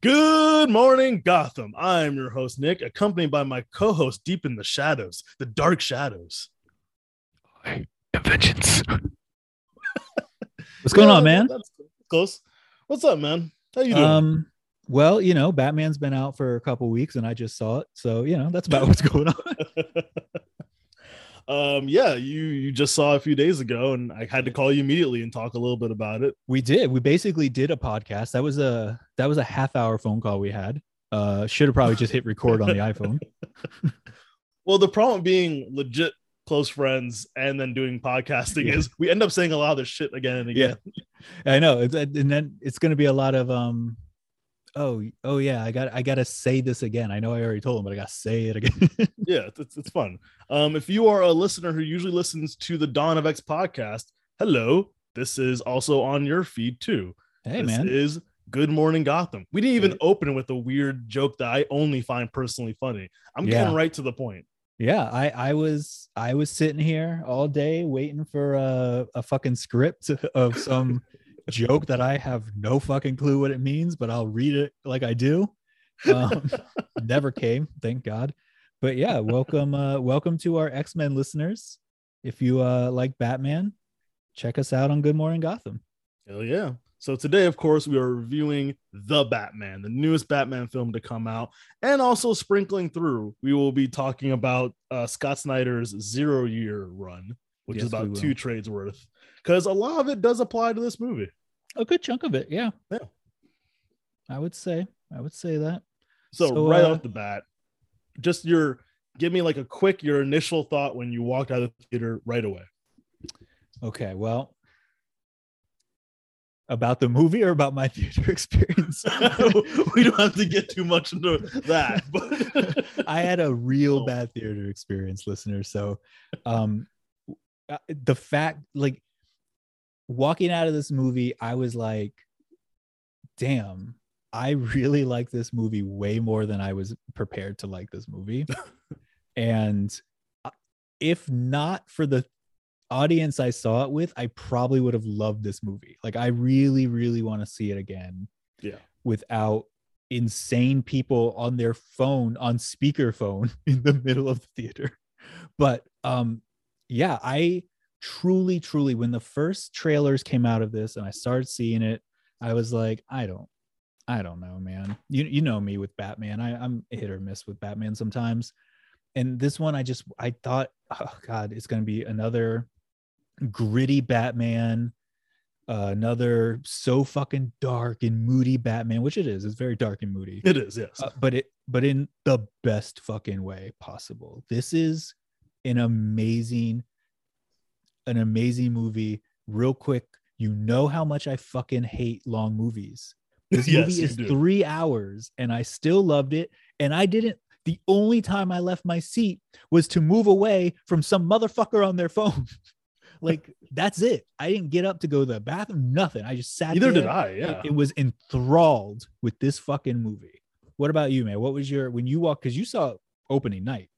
Good morning, Gotham. I'm your host, Nick, accompanied by my co host deep in the shadows, the dark shadows. I am vengeance. What's going on, man? That's close. What's up, man? How you doing? Um, well, you know, Batman's been out for a couple weeks and I just saw it. So, you know, that's about what's going on. um, yeah, you you just saw a few days ago, and I had to call you immediately and talk a little bit about it. We did. We basically did a podcast. That was a that was a half hour phone call we had. Uh should have probably just hit record on the iPhone. Well, the problem being legit close friends and then doing podcasting Yeah. is we end up saying a lot of this shit again and again. I know. And then it's going to be a lot of um oh oh yeah, I got I got to say this again. I know I already told him, but I got to say it again. Yeah, it's, it's fun. Um, if you are a listener who usually listens to the Dawn of X podcast, hello. This is also on your feed too. hey this man. is Good Morning Gotham. We didn't even open with a weird joke that I only find personally funny. I'm Yeah. getting right to the point. Yeah, I I was I was sitting here all day waiting for a a fucking script of some joke that I have no fucking clue what it means, but I'll read it like I do. Um, never came, thank God. But yeah, welcome uh welcome to our X-Men listeners. If you uh like Batman, check us out on Good Morning Gotham. Hell yeah. So today, of course, we are reviewing The Batman, the newest Batman film to come out, and also sprinkling through, we will be talking about uh, Scott Snyder's zero year run, which Yes, is about two trades worth, because a lot of it does apply to this movie. A good chunk of it, yeah. Yeah. I would say, I would say that. So, So, right uh, off the bat, just your give me like a quick your initial thought when you walked out of the theater right away. Okay, well, about the movie or about my theater experience? we don't have to get too much into that, but I had a real bad theater experience, listener. So, um, uh, the fact, like, walking out of this movie, I was like, damn, I really like this movie way more than I was prepared to like this movie. and uh, if not for the audience I saw it with, I probably would have loved this movie. Like, I really, really want to see it again. Yeah. Without insane people on their phone on speakerphone in the middle of the theater. But um yeah, I truly truly when the first trailers came out of this and I started seeing it, I was like, I don't I don't know, man. You you know me with Batman. I I'm hit or miss with Batman sometimes. And this one I just I thought, oh god, it's going to be another gritty Batman uh, another so fucking dark and moody Batman, which it is. It's very dark and moody it is yes. uh, but it but in the best fucking way possible this is an amazing an amazing movie real quick you know how much i fucking hate long movies this Yes, movie is three hours and i still loved it and i didn't the only time i left my seat was to move away from some motherfucker on their phone like that's it i didn't get up to go to the bathroom nothing i just sat Neither there did I. it- Yeah. it, was enthralled with this fucking movie. What about you, man? What was your when you walked because you saw opening night?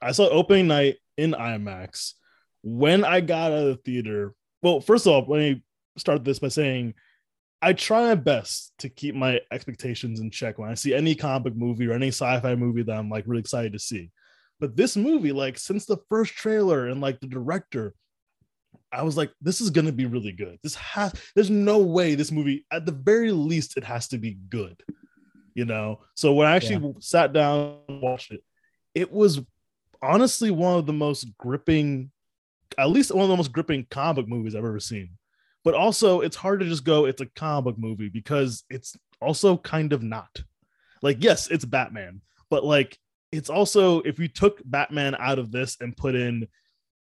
I saw opening night in IMAX. When I got out of the theater, well, first of all, let me start this by saying I try my best to keep my expectations in check when I see any comic movie or any sci-fi movie that I'm like really excited to see. But this movie, like since the first trailer and like the director, I was like, this is gonna be really good. This has there's no way this movie, at the very least, it has to be good. You know, so when I actually sat down and watched it, it was honestly one of the most gripping, at least one of the most gripping comic book movies I've ever seen. But also, it's hard to just go, it's a comic book movie because it's also kind of not. Like, yes, it's Batman, but like, it's also if you took Batman out of this and put in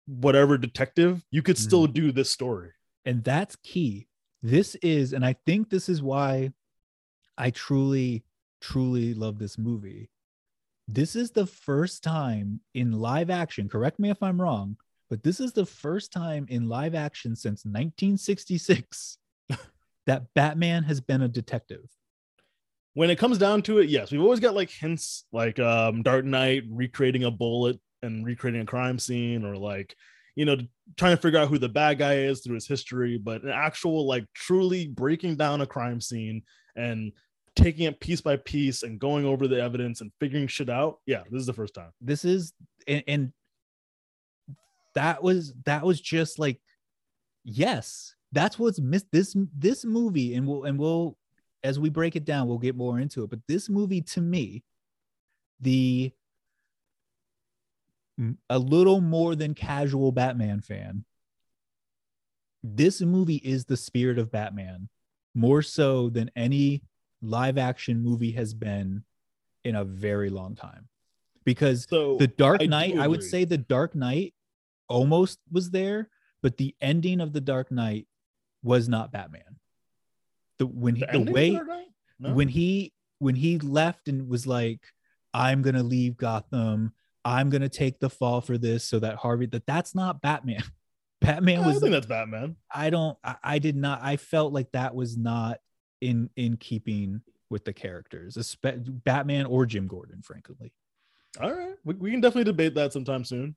whatever detective, you could still mm. do this story. And that's key. This is, and I think this is why I truly, truly love this movie. This is the first time in live action, correct me if I'm wrong, but this is the first time in live action since 1966 that Batman has been a detective. when it comes down to it, yes, we've always got like hints like um Dark Knight recreating a bullet and recreating a crime scene, or like you know trying to figure out who the bad guy is through his history, but an actual like truly breaking down a crime scene and taking it piece by piece and going over the evidence and figuring shit out. Yeah, this is the first time. This is and, and that was that was just like yes, that's what's missed this this movie and we'll and we'll as we break it down, we'll get more into it. But this movie to me, the a little more than casual Batman fan, this movie is the spirit of Batman more so than any live action movie has been in a very long time. Because So the Dark I Knight, do I would say the Dark Knight almost was there, but the ending of the Dark Knight was not Batman. The when he, the, the way No? when he when he left and was like i'm gonna leave gotham i'm gonna take the fall for this so that harvey that that's not batman batman I was think that's Batman. i don't I, I did not i felt like that was not in in keeping with the characters espe- batman or jim gordon frankly All right, we, we can definitely debate that sometime soon.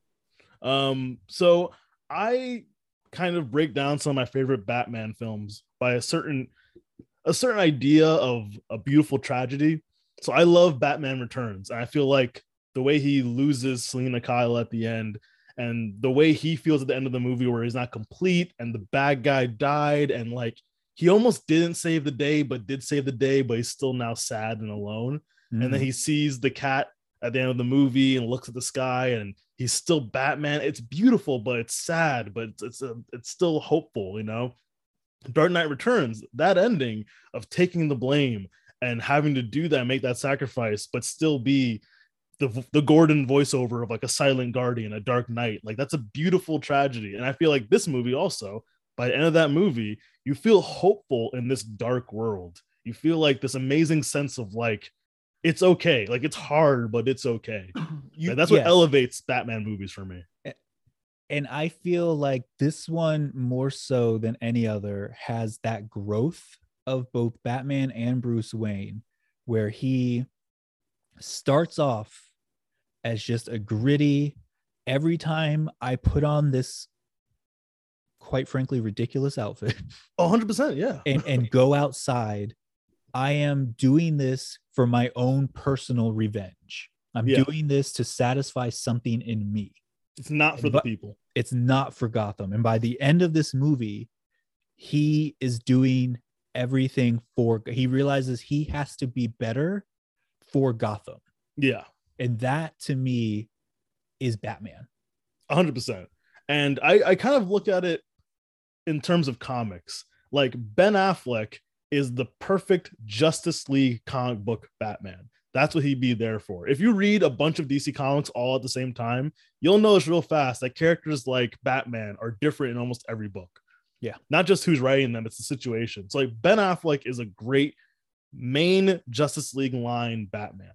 Um, so I kind of break down some of my favorite Batman films by a certain a certain idea of a beautiful tragedy. So I love Batman Returns, and I feel like the way he loses Selina Kyle at the end, and the way he feels at the end of the movie, where he's not complete, and the bad guy died, and like he almost didn't save the day, but did save the day, but he's still now sad and alone and Mm-hmm. then he sees the cat at the end of the movie and looks at the sky and he's still batman. It's beautiful but it's sad but it's it's, a, it's still hopeful you know? Dark knight returns that ending of taking the blame and having to do that make that sacrifice but still be the, the gordon voiceover of like a silent guardian a dark knight. Like that's a beautiful tragedy. And i feel like this movie also by the end of that movie you feel hopeful in this dark world. You feel like this amazing sense of like it's okay. Like it's hard, but it's okay. You- Like, that's what yes. elevates Batman movies for me. and I feel like this one more so than any other has that growth of both Batman and Bruce Wayne, where he starts off as just a gritty. Every time I put on this, quite frankly, ridiculous outfit Oh, 100%. Yeah. and, and go outside, I am doing this for my own personal revenge. I'm Yeah. doing this to satisfy something in me It's not for the But- people. it's not for Gotham. And by the end of this movie, he is doing everything for he realizes he has to be better for Gotham. Yeah. And that to me is Batman. 100%. And I, I kind of look at it in terms of comics. Like Ben Affleck is the perfect Justice League comic book Batman. That's what he'd be there for. If you read a bunch of DC comics all at the same time, you'll notice real fast that characters like Batman are different in almost every book. Yeah. Not just who's writing them, it's the situation. So like Ben Affleck is a great main Justice League line Batman.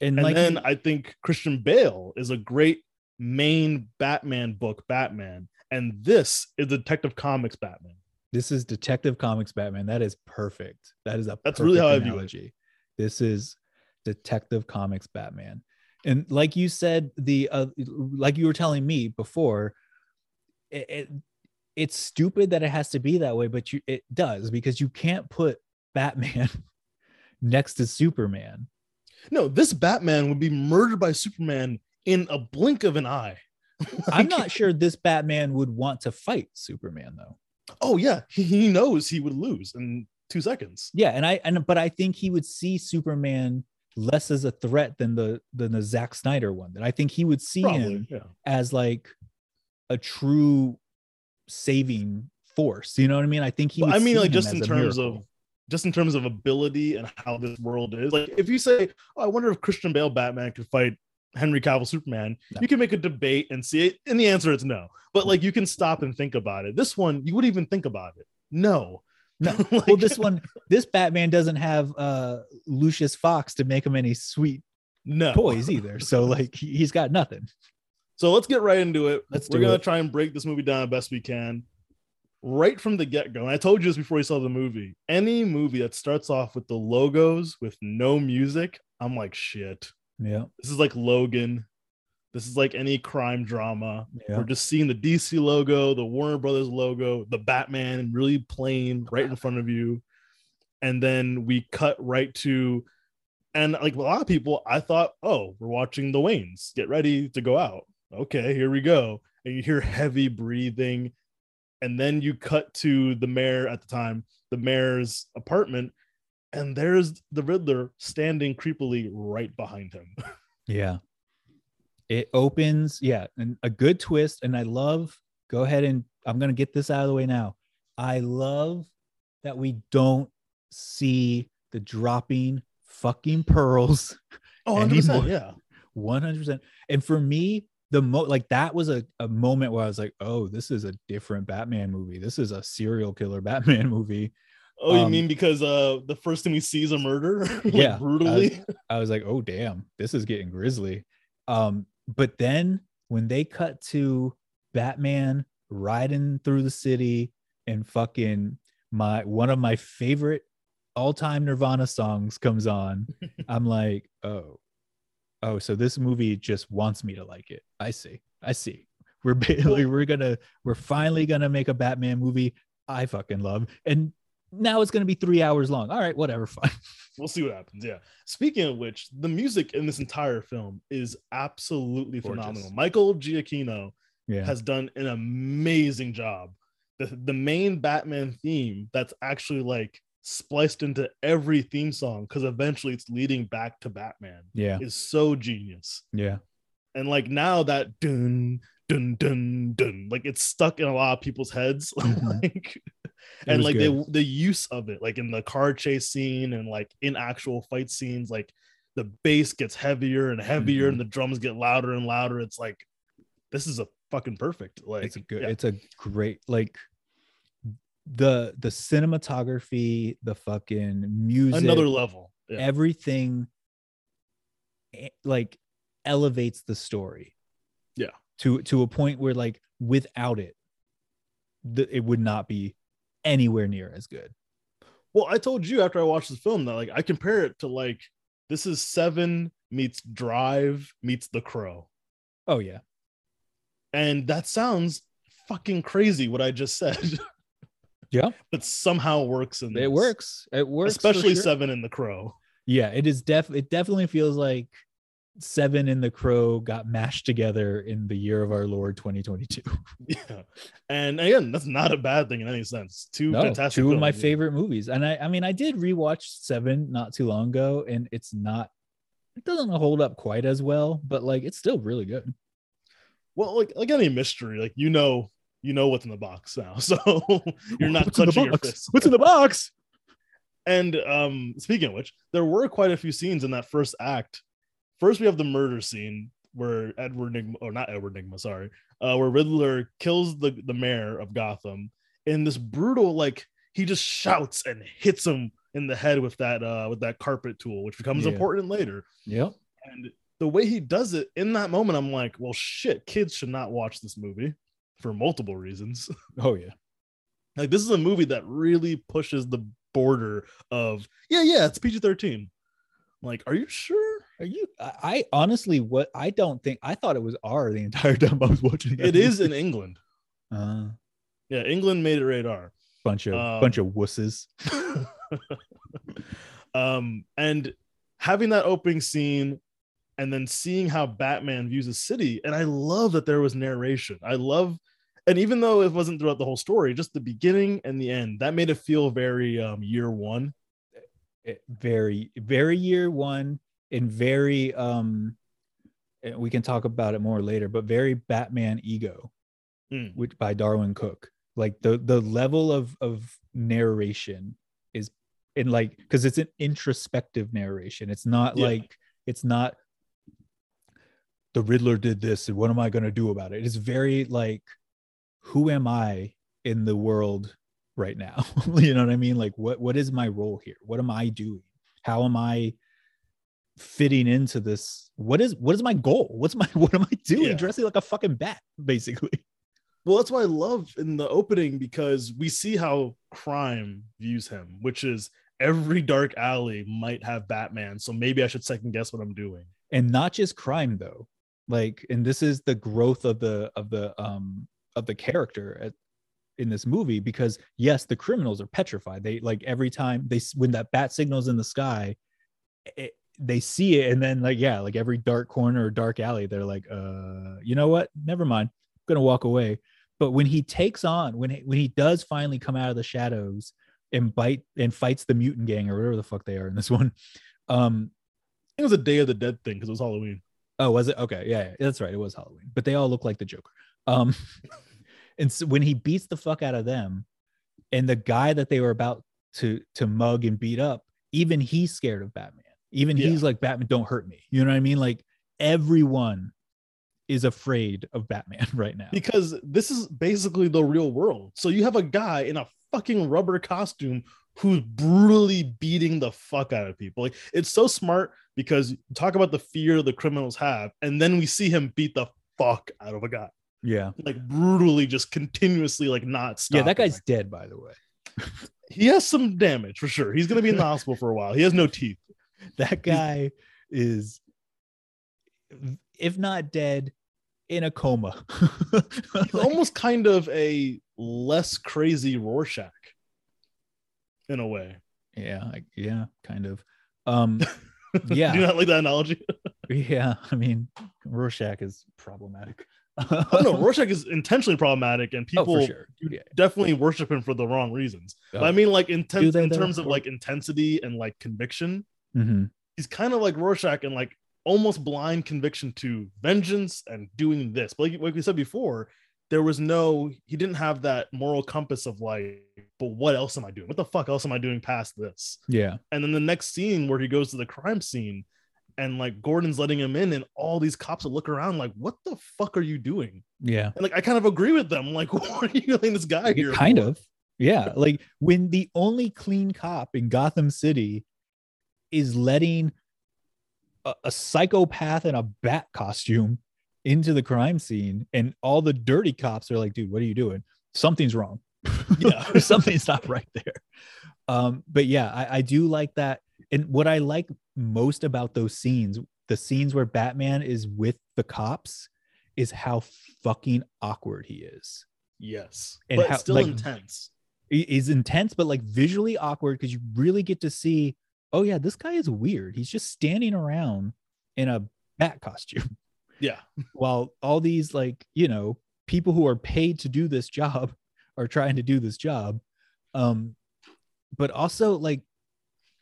And, And like then he- I think Christian Bale is a great main Batman book Batman. And this is Detective Comics Batman. This is Detective Comics Batman. That is perfect. That is a That's really how I view it. analogy. This is Detective Comics Batman. And like you said, the uh, like you were telling me before, it, it it's stupid that it has to be that way, but you it does because you can't put Batman next to Superman. No, this Batman would be murdered by Superman in a blink of an eye. I'm not sure this Batman would want to fight Superman though. Oh, yeah. He, knows he would lose in two seconds. Yeah, and I and but I think he would see Superman less as a threat than the than the Zack Snyder one. That I think he would see Probably. him Yeah. as like a true saving force. You know what I mean? I think he. Would I mean, like, just in terms of just in terms of ability and how this world is. Like, if you say, "Oh, I wonder if Christian Bale Batman could fight Henry Cavill Superman," No. you can make a debate and see it, and the answer is no. But like, you can stop and think about it. This one, you wouldn't even think about it. No, No. Like- well, this one, this Batman doesn't have uh Lucius Fox to make him any sweet no toys either. So like he, he's got nothing. So let's get right into it. Let's We're gonna it. try and break this movie down the best we can. Right from the get go, and I told you this before you saw the movie. Any movie that starts off with the logos with no music, I'm like, shit. Yeah. This is like Logan. This is like any crime drama. Yeah. We're just seeing the DC logo, the Warner Brothers logo, the Batman really plain right in front of you. and then we cut right to and like a lot of people i thought oh we're watching the waynes get ready to go out okay here we go and you hear heavy breathing and then you cut to the mayor at the time the mayor's apartment and there's the riddler standing creepily right behind him Yeah. It opens, yeah, and a good twist. And I love, go ahead and I'm going to get this out of the way now. I love that we don't see the dropping fucking pearls oh 100% Anymore. yeah 100%. And for me, the mo like that was a, a moment where I was like, oh, this is a different Batman movie. This is a serial killer Batman movie. Oh you Um, mean because uh the first thing we see is a murder like, Yeah, brutally I was like, oh damn, this is getting grisly. Um, but then when they cut to Batman riding through the city and fucking my one of my favorite all-time Nirvana songs comes on, I'm like, oh, oh, so this movie just wants me to like it. I see, I see. We're basically we're gonna we're finally gonna make a Batman movie I fucking love, and now it's gonna be three hours long. All right, whatever, fine. we'll see what happens yeah speaking of which the music in this entire film is absolutely Gorgeous. phenomenal michael giacchino Yeah. has done an amazing job. The, the main Batman theme that's actually like spliced into every theme song because eventually it's leading back to Batman Yeah. is so genius. Yeah. And like now that dun dun dun dun like it's stuck in a lot of people's heads. Mhm. like It and like good. the the use of it, like in the car chase scene and like in actual fight scenes, like the bass gets heavier and heavier Mhm. and the drums get louder and louder. It's like this is a fucking perfect. Like it's a good yeah. it's a great like the the cinematography, the fucking music, another level. Yeah. everything eh, like elevates the story. Yeah. To to a point where like without it, the, it would not be anywhere near as good. Well, I told you after I watched the film that like I compare it to like this is Seven meets Drive meets The Crow, Oh yeah. and that sounds fucking crazy what I just said. Yeah. but somehow works in It works. It works. especially sure. Seven and The Crow. Yeah, it is def it definitely feels like Seven and the Crow got mashed together in the year of our Lord 2022. Yeah, and again, that's not a bad thing in any sense. Two No, fantastic. two of my favorite movies. And I I mean I did rewatch Seven not too long ago, and it's not it doesn't hold up quite as well, but like it's still really good. Well, like like any mystery, like you know, you know what's in the box now, so you're not What's in the your box? What's in the box? And um, speaking of which, there were quite a few scenes in that first act. First, we have the murder scene where Edward Nygma, or not Edward Nygma, sorry, uh, where Riddler kills the the mayor of Gotham in this brutal, like he just shouts and hits him in the head with that uh with that carpet tool, which becomes Yeah. important later. Yep. And the way he does it in that moment, I'm like, well, shit, kids should not watch this movie for multiple reasons. Oh yeah. like this is a movie that really pushes the border of yeah, yeah, it's PG-13. Like, are you sure? Are you I, I honestly what I don't think I thought it was R the entire time I was watching It is in. England. uh, Yeah, England made it radar. bunch of Um, bunch of wusses. um, and having that opening scene and then seeing how Batman views a city, and I love that there was narration. I love, and even though it wasn't throughout the whole story, just the beginning and the end, that made it feel very um year one. very very year one and very um and we can talk about it more later but very batman ego Mm. which by Darwyn Cooke. Like the the level of of narration is in like because it's an introspective narration. It's not Yeah. like it's not the riddler did this and what am i going to do about it? It's very like who am i in the world right now? You know what i mean? Like what what is my role here? What am i doing? How am i fitting into this what is what is my goal what's my what am i doing Yeah. dressing like a fucking bat basically Well, that's what I love in the opening because we see how crime views him, which is every dark alley might have Batman. So maybe I should second guess what I'm doing. and not just crime though like and this is the growth of the of the um of the character at in this movie because yes, the criminals are petrified. They like every time they when that bat signals in the sky, it, they see it and then like yeah, like every dark corner or dark alley, they're like, uh, you know what? Never mind. I'm gonna walk away. But when he takes on when he, when he does finally come out of the shadows and bite and fights the mutant gang or whatever the fuck they are in this one, um, it was a Day of the Dead thing because it was Halloween. Oh, was it? Okay, yeah, yeah, that's right. It was Halloween, but they all look like the Joker. Um, and so when he beats the fuck out of them, and the guy that they were about to to mug and beat up, even he's scared of Batman. Even Yeah. he's like, Batman, don't hurt me. You know what I mean? Like everyone is afraid of Batman right now. because this is basically the real world. So you have a guy in a fucking rubber costume who's brutally beating the fuck out of people. Like it's so smart because talk about the fear the criminals have, and then we see him beat the fuck out of a guy, Yeah. like brutally, just continuously, like not stopping. Yeah, that guy's dead, by the way. he has some damage for sure. He's gonna be in the hospital for a while. He has no teeth. That guy is, if not dead, in a coma. He's almost kind of a less crazy Rorschach in a way. yeah, yeah, kind of. Um, yeah. Do you not like that analogy? yeah. I mean, Rorschach is problematic. oh no, Rorschach is intentionally problematic, and Oh, people for sure. Yeah. definitely worship him for the wrong reasons. But I Oh. mean, like they in terms of like intensity and like conviction, Mhm. he's kind of like Rorschach and like almost blind conviction to vengeance and doing this. But like, like we said before, there was no, he didn't have that moral compass of like, but what else am I doing? What the fuck else am I doing past this? Yeah. And then the next scene where he goes to the crime scene and like Gordon's letting him in, and all these cops will look around like, what the fuck are you doing? Yeah. And like I kind of agree with them. Like, what are you letting this guy here? kind for? of. Yeah. Like when the only clean cop in Gotham City is letting a, a psychopath in a bat costume into the crime scene, and all the dirty cops are like, dude, what are you doing? Something's wrong. Yeah. Something's not right there. Um, but yeah, I, I do like that. And what I like most about those scenes, the scenes where Batman is with the cops, is how fucking awkward he is. Yes, And but how- still like- intense. is intense, but like visually awkward because you really get to see, oh yeah, this guy is weird. He's just standing around in a bat costume Yeah, while all these like, you know, people who are paid to do this job are trying to do this job. Um, but also like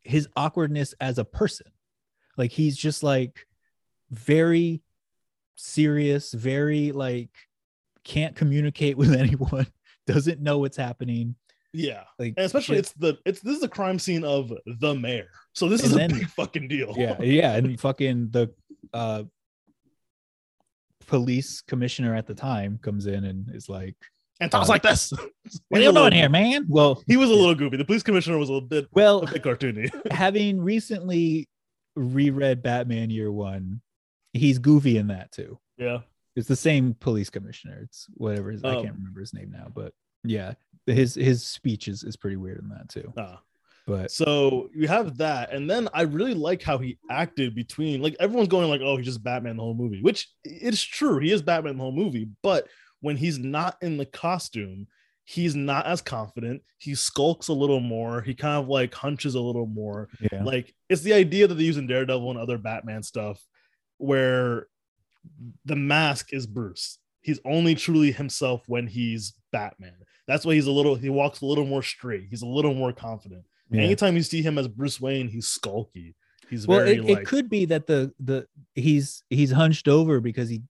his awkwardness as a person. Like he's just like very serious, very like can't communicate with anyone, doesn't know what's happening. Yeah, Like and especially just- it's the it's this is the crime scene of the mayor. So this is a then- big fucking deal. yeah yeah and fucking the uh police commissioner at the time comes in and is like and talks Uh, like this. what are you doing here man well He was a little goofy. The police commissioner was a little bit well, a bit cartoony. having recently reread batman year one he's goofy in that too yeah, it's the same police commissioner it's whatever his, i Um, can't remember his name now but yeah his his speech is, is pretty weird in that too Ah. but So you have that, and then I really like how he acted between like everyone's going like, oh, he's just Batman the whole movie, which it's true. He is Batman the whole movie, but when he's not in the costume, he's not as confident. He skulks a little more. He kind of like hunches a little more. yeah Like it's the idea that they use in Daredevil and other Batman stuff, where the mask is Bruce. He's only truly himself when he's Batman. That's why he's a little. He walks a little more straight. He's a little more confident. yeah. Anytime you see him as Bruce Wayne, he's skulky. He's well very it, like it could be that the the he's he's hunched over because he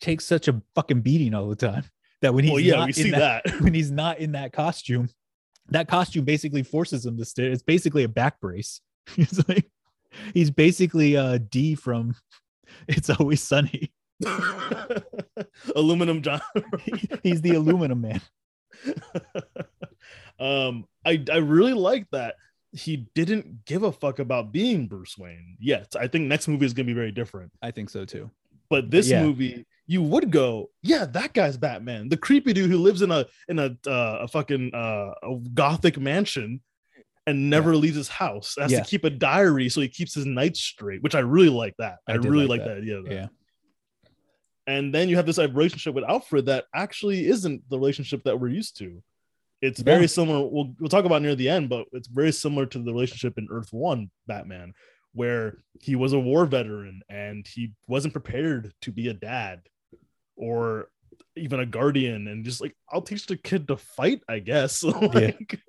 takes such a fucking beating all the time that when he's well, yeah, not we see that, that. when he's not in that costume that costume basically forces him to stay it's basically a back brace he's like he's basically uh d from it's always sunny Aluminum John. he's the aluminum man um, I I really like that he didn't give a fuck about being Bruce Wayne yet. I think next movie is gonna be very different. i think so too But this Yeah. movie, you would go, yeah, that guy's Batman, the creepy dude who lives in a in a uh, a fucking uh, a gothic mansion and never leaves his house. Has Yeah. to keep a diary so he keeps his nights straight, which I really like that. I, I really like like that. that idea. Of that. yeah And then you have this relationship with Alfred that actually isn't the relationship that we're used to. It's Yeah. very similar. We'll, we'll talk about near the end, but it's very similar to the relationship in Earth One Batman, where he was a war veteran and he wasn't prepared to be a dad or even a guardian. And just like, I'll teach the kid to fight, I guess. like,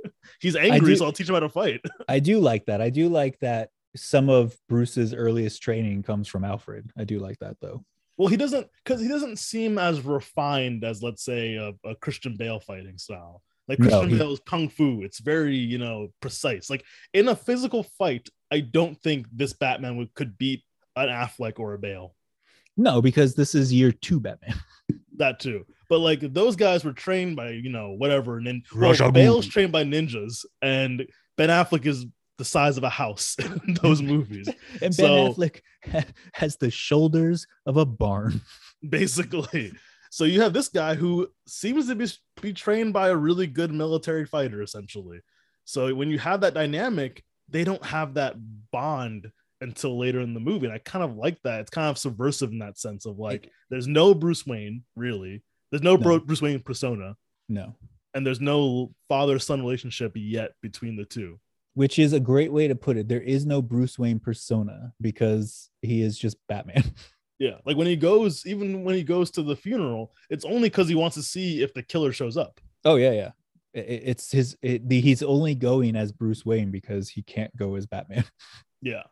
he's angry, do- so I'll teach him how to fight. I do like that. I do like that some of Bruce's earliest training comes from Alfred. I do like that though. Well, he doesn't because he doesn't seem as refined as let's say a, a Christian Bale fighting style. Like No, Christian he- Bale's kung fu, it's very you know precise. Like in a physical fight, I don't think this Batman would could beat an Affleck or a Bale. No, because this is year two Batman. That too, but like those guys were trained by you know whatever, and then well, Ra's. Bale's trained by ninjas, and Ben Affleck is the size of a house in those movies. And Ben So- Affleck ha- has the shoulders of a barn. basically. So you have this guy who seems to be, be trained by a really good military fighter, essentially. So when you have that dynamic, they don't have that bond until later in the movie. And I kind of like that. It's kind of subversive in that sense of like, there's no Bruce Wayne, really. There's no, No. Bruce Wayne persona, No. and there's no father son relationship yet between the two. Which is a great way to put it. There is no Bruce Wayne persona because he is just Batman. Yeah. Like when he goes, even when he goes to the funeral, it's only because he wants to see if the killer shows up. Oh yeah, yeah. I- I- It's his. It, the, he's only going as Bruce Wayne because he can't go as Batman. Yeah.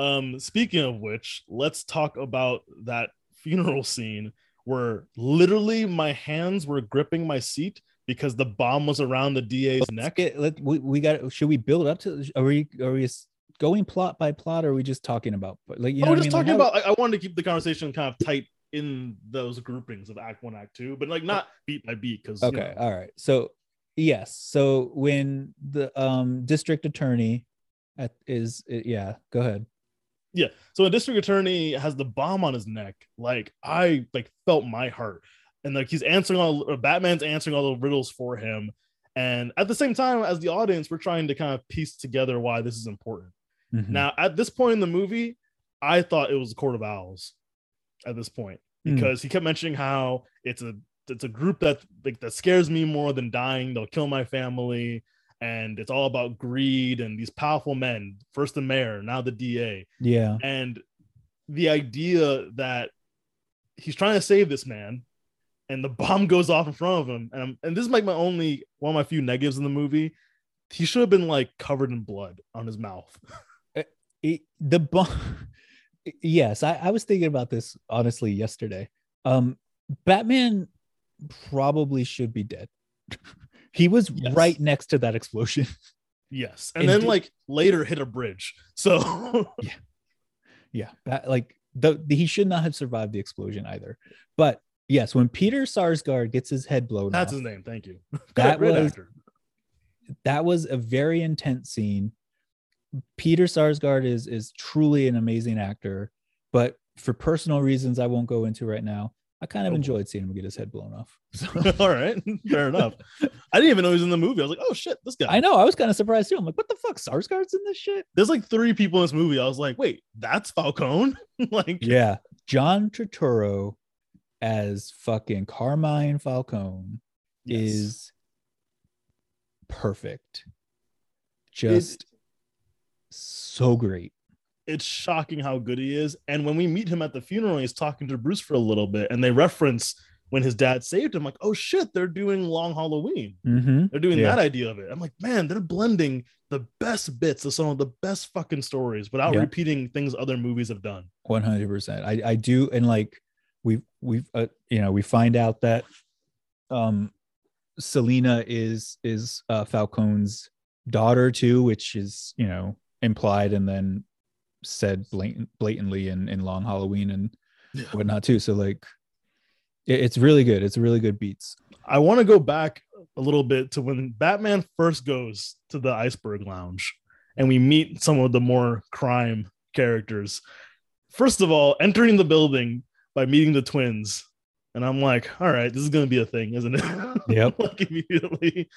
Um, speaking of which, let's talk about that funeral scene where literally my hands were gripping my seat because the bomb was around the DA's neck. Get- let, we, we got. Should we build up to? Are we? Are we going plot by plot? Or are we just talking about? Like you know, I was what just I mean? talking Like, about. I, I wanted to keep the conversation kind of tight in those groupings of Act One, Act Two, but like not beat by beat because Okay, all right. So yes, so when the um district attorney at, is yeah, go ahead. yeah. So a district attorney has the bomb on his neck. Like I like felt my heart, and like he's answering all. Batman's answering all the riddles for him, and at the same time, as the audience, we're trying to kind of piece together why this is important. Mhm. Now, at this point in the movie, I thought it was a Court of Owls. At this point, Hmm. because he kept mentioning how it's a it's a group that like that scares me more than dying. They'll kill my family, and it's all about greed and these powerful men. First the mayor, now the DA, yeah, and the idea that he's trying to save this man, and the bomb goes off in front of him. And I'm, and this is like my only one of my few negatives in the movie. He should have been like covered in blood on his mouth. It- the bomb. yes, I, I was thinking about this honestly yesterday. Um, Batman probably should be dead. he was Yes. right next to that explosion. Yes. And And then di- like later hit a bridge. So yeah, that, like the, the he should not have survived the explosion either. But yes, when Peter Sarsgaard gets his head blown off. that's off, his name. Thank you. That was- actor. that was a very intense scene. Peter Sarsgaard is is truly an amazing actor, but for personal reasons I won't go into right now. I kind of Oh, enjoyed seeing him get his head blown off. So All right. Fair enough. I didn't even know he was in the movie. I was like, oh shit, this guy. I know I was kind of surprised too. I'm like, what the fuck? Sarsgaard's in this shit? There's like three people in this movie. I was like, wait, that's Falcone? like Yeah, John Turturro as fucking Carmine Falcone yes. is perfect. Just so great. it's shocking how good he is. And when we meet him at the funeral, he's talking to Bruce for a little bit, and they reference when his dad saved him, like, oh shit, they're doing Long Halloween. Mm-hmm. They're doing Yeah. that idea of it. I'm like, man, they're blending the best bits of some of the best fucking stories without Yeah. repeating things other movies have done. One hundred percent. I I do, and like we we've uh, you know we find out that um Selina is is uh, Falcone's daughter too, which is you know implied and then said blatant, blatantly in in Long Halloween and Yeah. whatnot too. So like it- it's really good. It's really good beats. I want to go back a little bit to when Batman first goes to the Iceberg Lounge and we meet some of the more crime characters. First of all, entering the building by meeting the twins. And I'm like, all right, this is going to be a thing, isn't it? Yep. like immediately.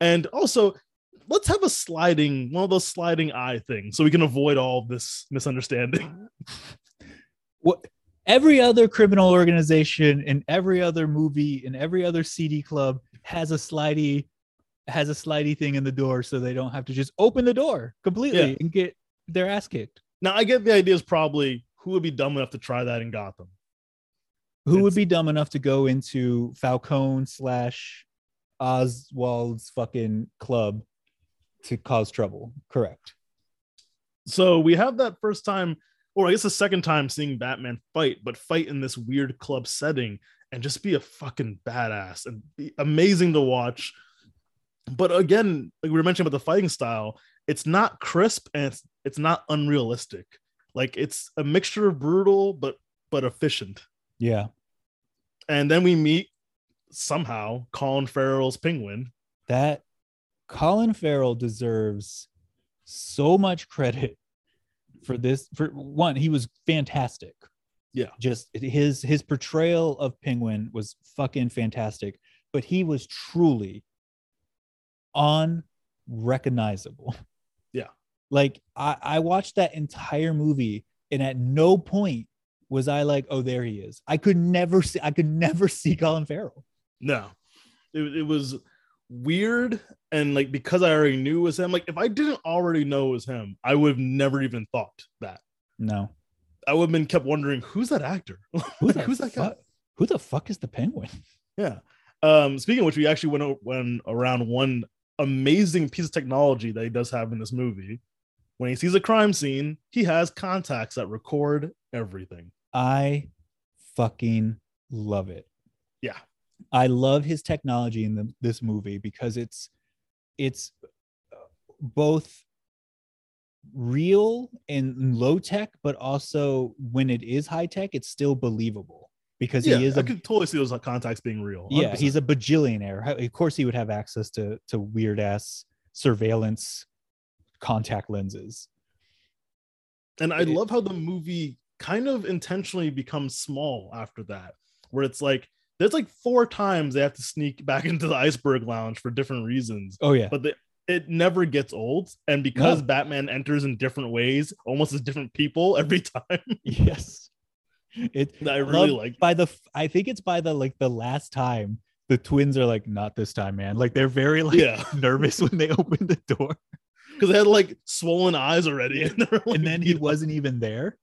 And also, let's have a sliding, one of those sliding eye things so we can avoid all this misunderstanding. What every other criminal organization in every other movie in every other CD club has a slidey has a slidey thing in the door so they don't have to just open the door completely Yeah. and get their ass kicked. Now I get the idea is probably who would be dumb enough to try that in Gotham. Who would be dumb enough to go into Falcone slash Oswald's fucking club to cause trouble? Correct. So we have that first time, or I guess the second time seeing Batman fight, but fight in this weird club setting and just be a fucking badass and be amazing to watch. But again, like we were mentioning about the fighting style, it's not crisp and it's it's not unrealistic. Like it's a mixture of brutal but but efficient. Yeah. And then we meet somehow Colin Farrell's Penguin. that Colin Farrell deserves so much credit for this. For one, he was fantastic. Yeah. Just his his portrayal of Penguin was fucking fantastic, but he was truly unrecognizable. Yeah. Like I, I watched that entire movie and at no point was I like, oh, there he is. I could never see I could never see Colin Farrell. No, it, it was weird. And like, because I already knew it was him, like, if I didn't already know it was him, I would have never even thought that. No. I would have been kept wondering, who's that actor? Who Like, who's that guy? Who the fuck is the penguin? Yeah. Um, speaking of which, we actually went, went around one amazing piece of technology that he does have in this movie. When he sees a crime scene, he has contacts that record everything. I fucking love it. Yeah. I love his technology in the, this movie because it's it's uh, both real and low tech, but also when it is high tech, it's still believable because yeah, he is I a could totally see those contacts being real. yeah 100%. he's a bajillionaire. Of course, he would have access to to weird ass surveillance contact lenses. And I It- love how the movie kind of intentionally becomes small after that, where it's like there's like four times they have to sneak back into the iceberg lounge for different reasons, Oh yeah, but the, it never gets old. And because No. Batman enters in different ways, almost as different people every time, yes. It I really like. by the I think it's by the like the last time the twins are like not this time man like they're very like Yeah, nervous when they open the door because they had like swollen eyes already, and, like, and then he wasn't even there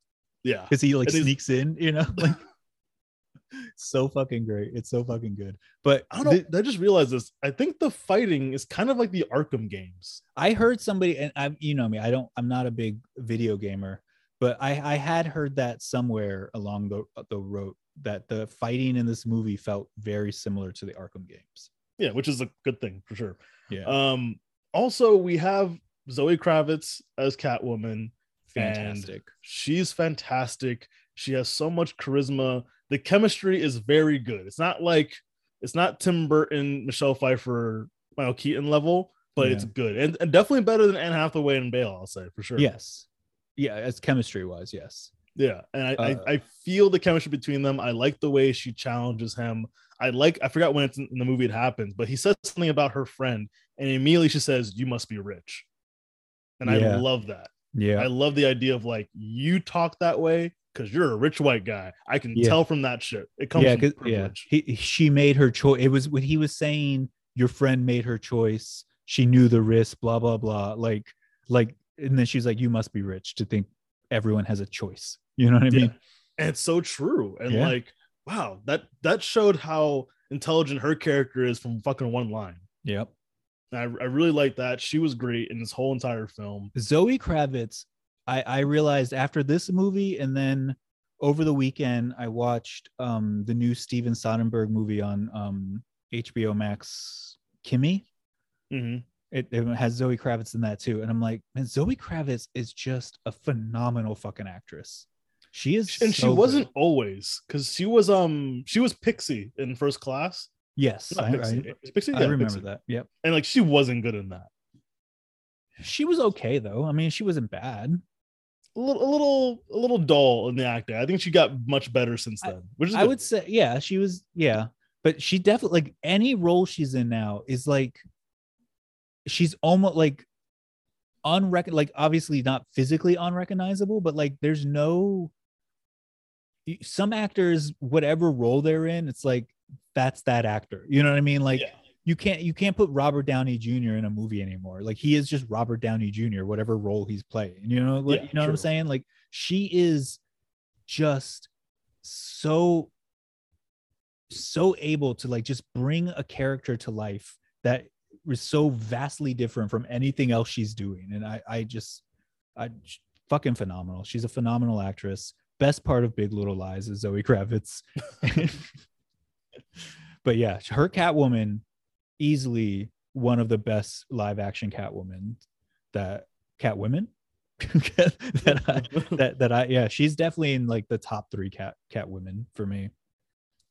yeah. because he like And sneaks in you know like so fucking great it's so fucking good but I don't know. th- I just realized this. I think the fighting is kind of like the Arkham games. I heard somebody and I you know me I don't I'm not a big video gamer but I I had heard that somewhere along the the road that the fighting in this movie felt very similar to the Arkham games Yeah, which is a good thing for sure. yeah Um, also, we have Zoe Kravitz as Catwoman. Fantastic She's fantastic. She has so much charisma. The chemistry is very good. It's not like it's not Tim Burton, Michelle Pfeiffer, Michael Keaton level, but it's good and, and definitely better than Anne Hathaway and Bale. I'll say for sure. Yes. Yeah, as chemistry wise, yes. Yeah, and I, Uh, I I feel the chemistry between them. I like the way she challenges him. I like I forgot when it's in the movie it happens, but he says something about her friend, and immediately she says, "You must be rich," and I love that. Yeah. I love the idea of like you talk that way because you're a rich white guy. I can Yeah. tell from that shit. It comes yeah, from 'cause- yeah. He she made her choice. It was when he was saying your friend made her choice. She knew the risk, blah, blah, blah. Like, like, and then she's like, You must be rich to think everyone has a choice. You know what I mean? And it's so true. And like, wow, that that showed how intelligent her character is from fucking one line. Yep. I, I really like that. She was great in this whole entire film. Zoe Kravitz, I, I realized after this movie, and then over the weekend, I watched um the new Steven Soderbergh movie on um HBO Max, Kimi. Mhm. It, it has Zoe Kravitz in that too, and I'm like, man, Zoe Kravitz is just a phenomenal fucking actress. She is, And she wasn't good. always because she was um she was Pixie in first class. Yes, I, Pixie. I, Is it I remember Pixie. that. Yep, And like she wasn't good in that. she was okay though. I mean, she wasn't bad. A little, a little, a little dull in the acting. I think she got much better since then. Which is I good. would say, yeah, she was, yeah, but she definitely like any role she's in now is like she's almost like unrecon like obviously not physically unrecognizable, but like there's no some actors, whatever role they're in, it's like that's that actor. You know what I mean? Like Yeah. you can't you can't put Robert Downey Jr. in a movie anymore. Like he is just Robert Downey Jr. Whatever role he's playing. You know what Yeah, you know what I'm saying? Like she is just so so able to like just bring a character to life that was so vastly different from anything else she's doing. And I I just I fucking phenomenal. She's a phenomenal actress. Best part of Big Little Lies is Zoe Kravitz. but yeah, her Catwoman easily one of the best live action Catwoman that Catwomen that I, that that I yeah, she's definitely in like the top 3 cat Catwomen for me.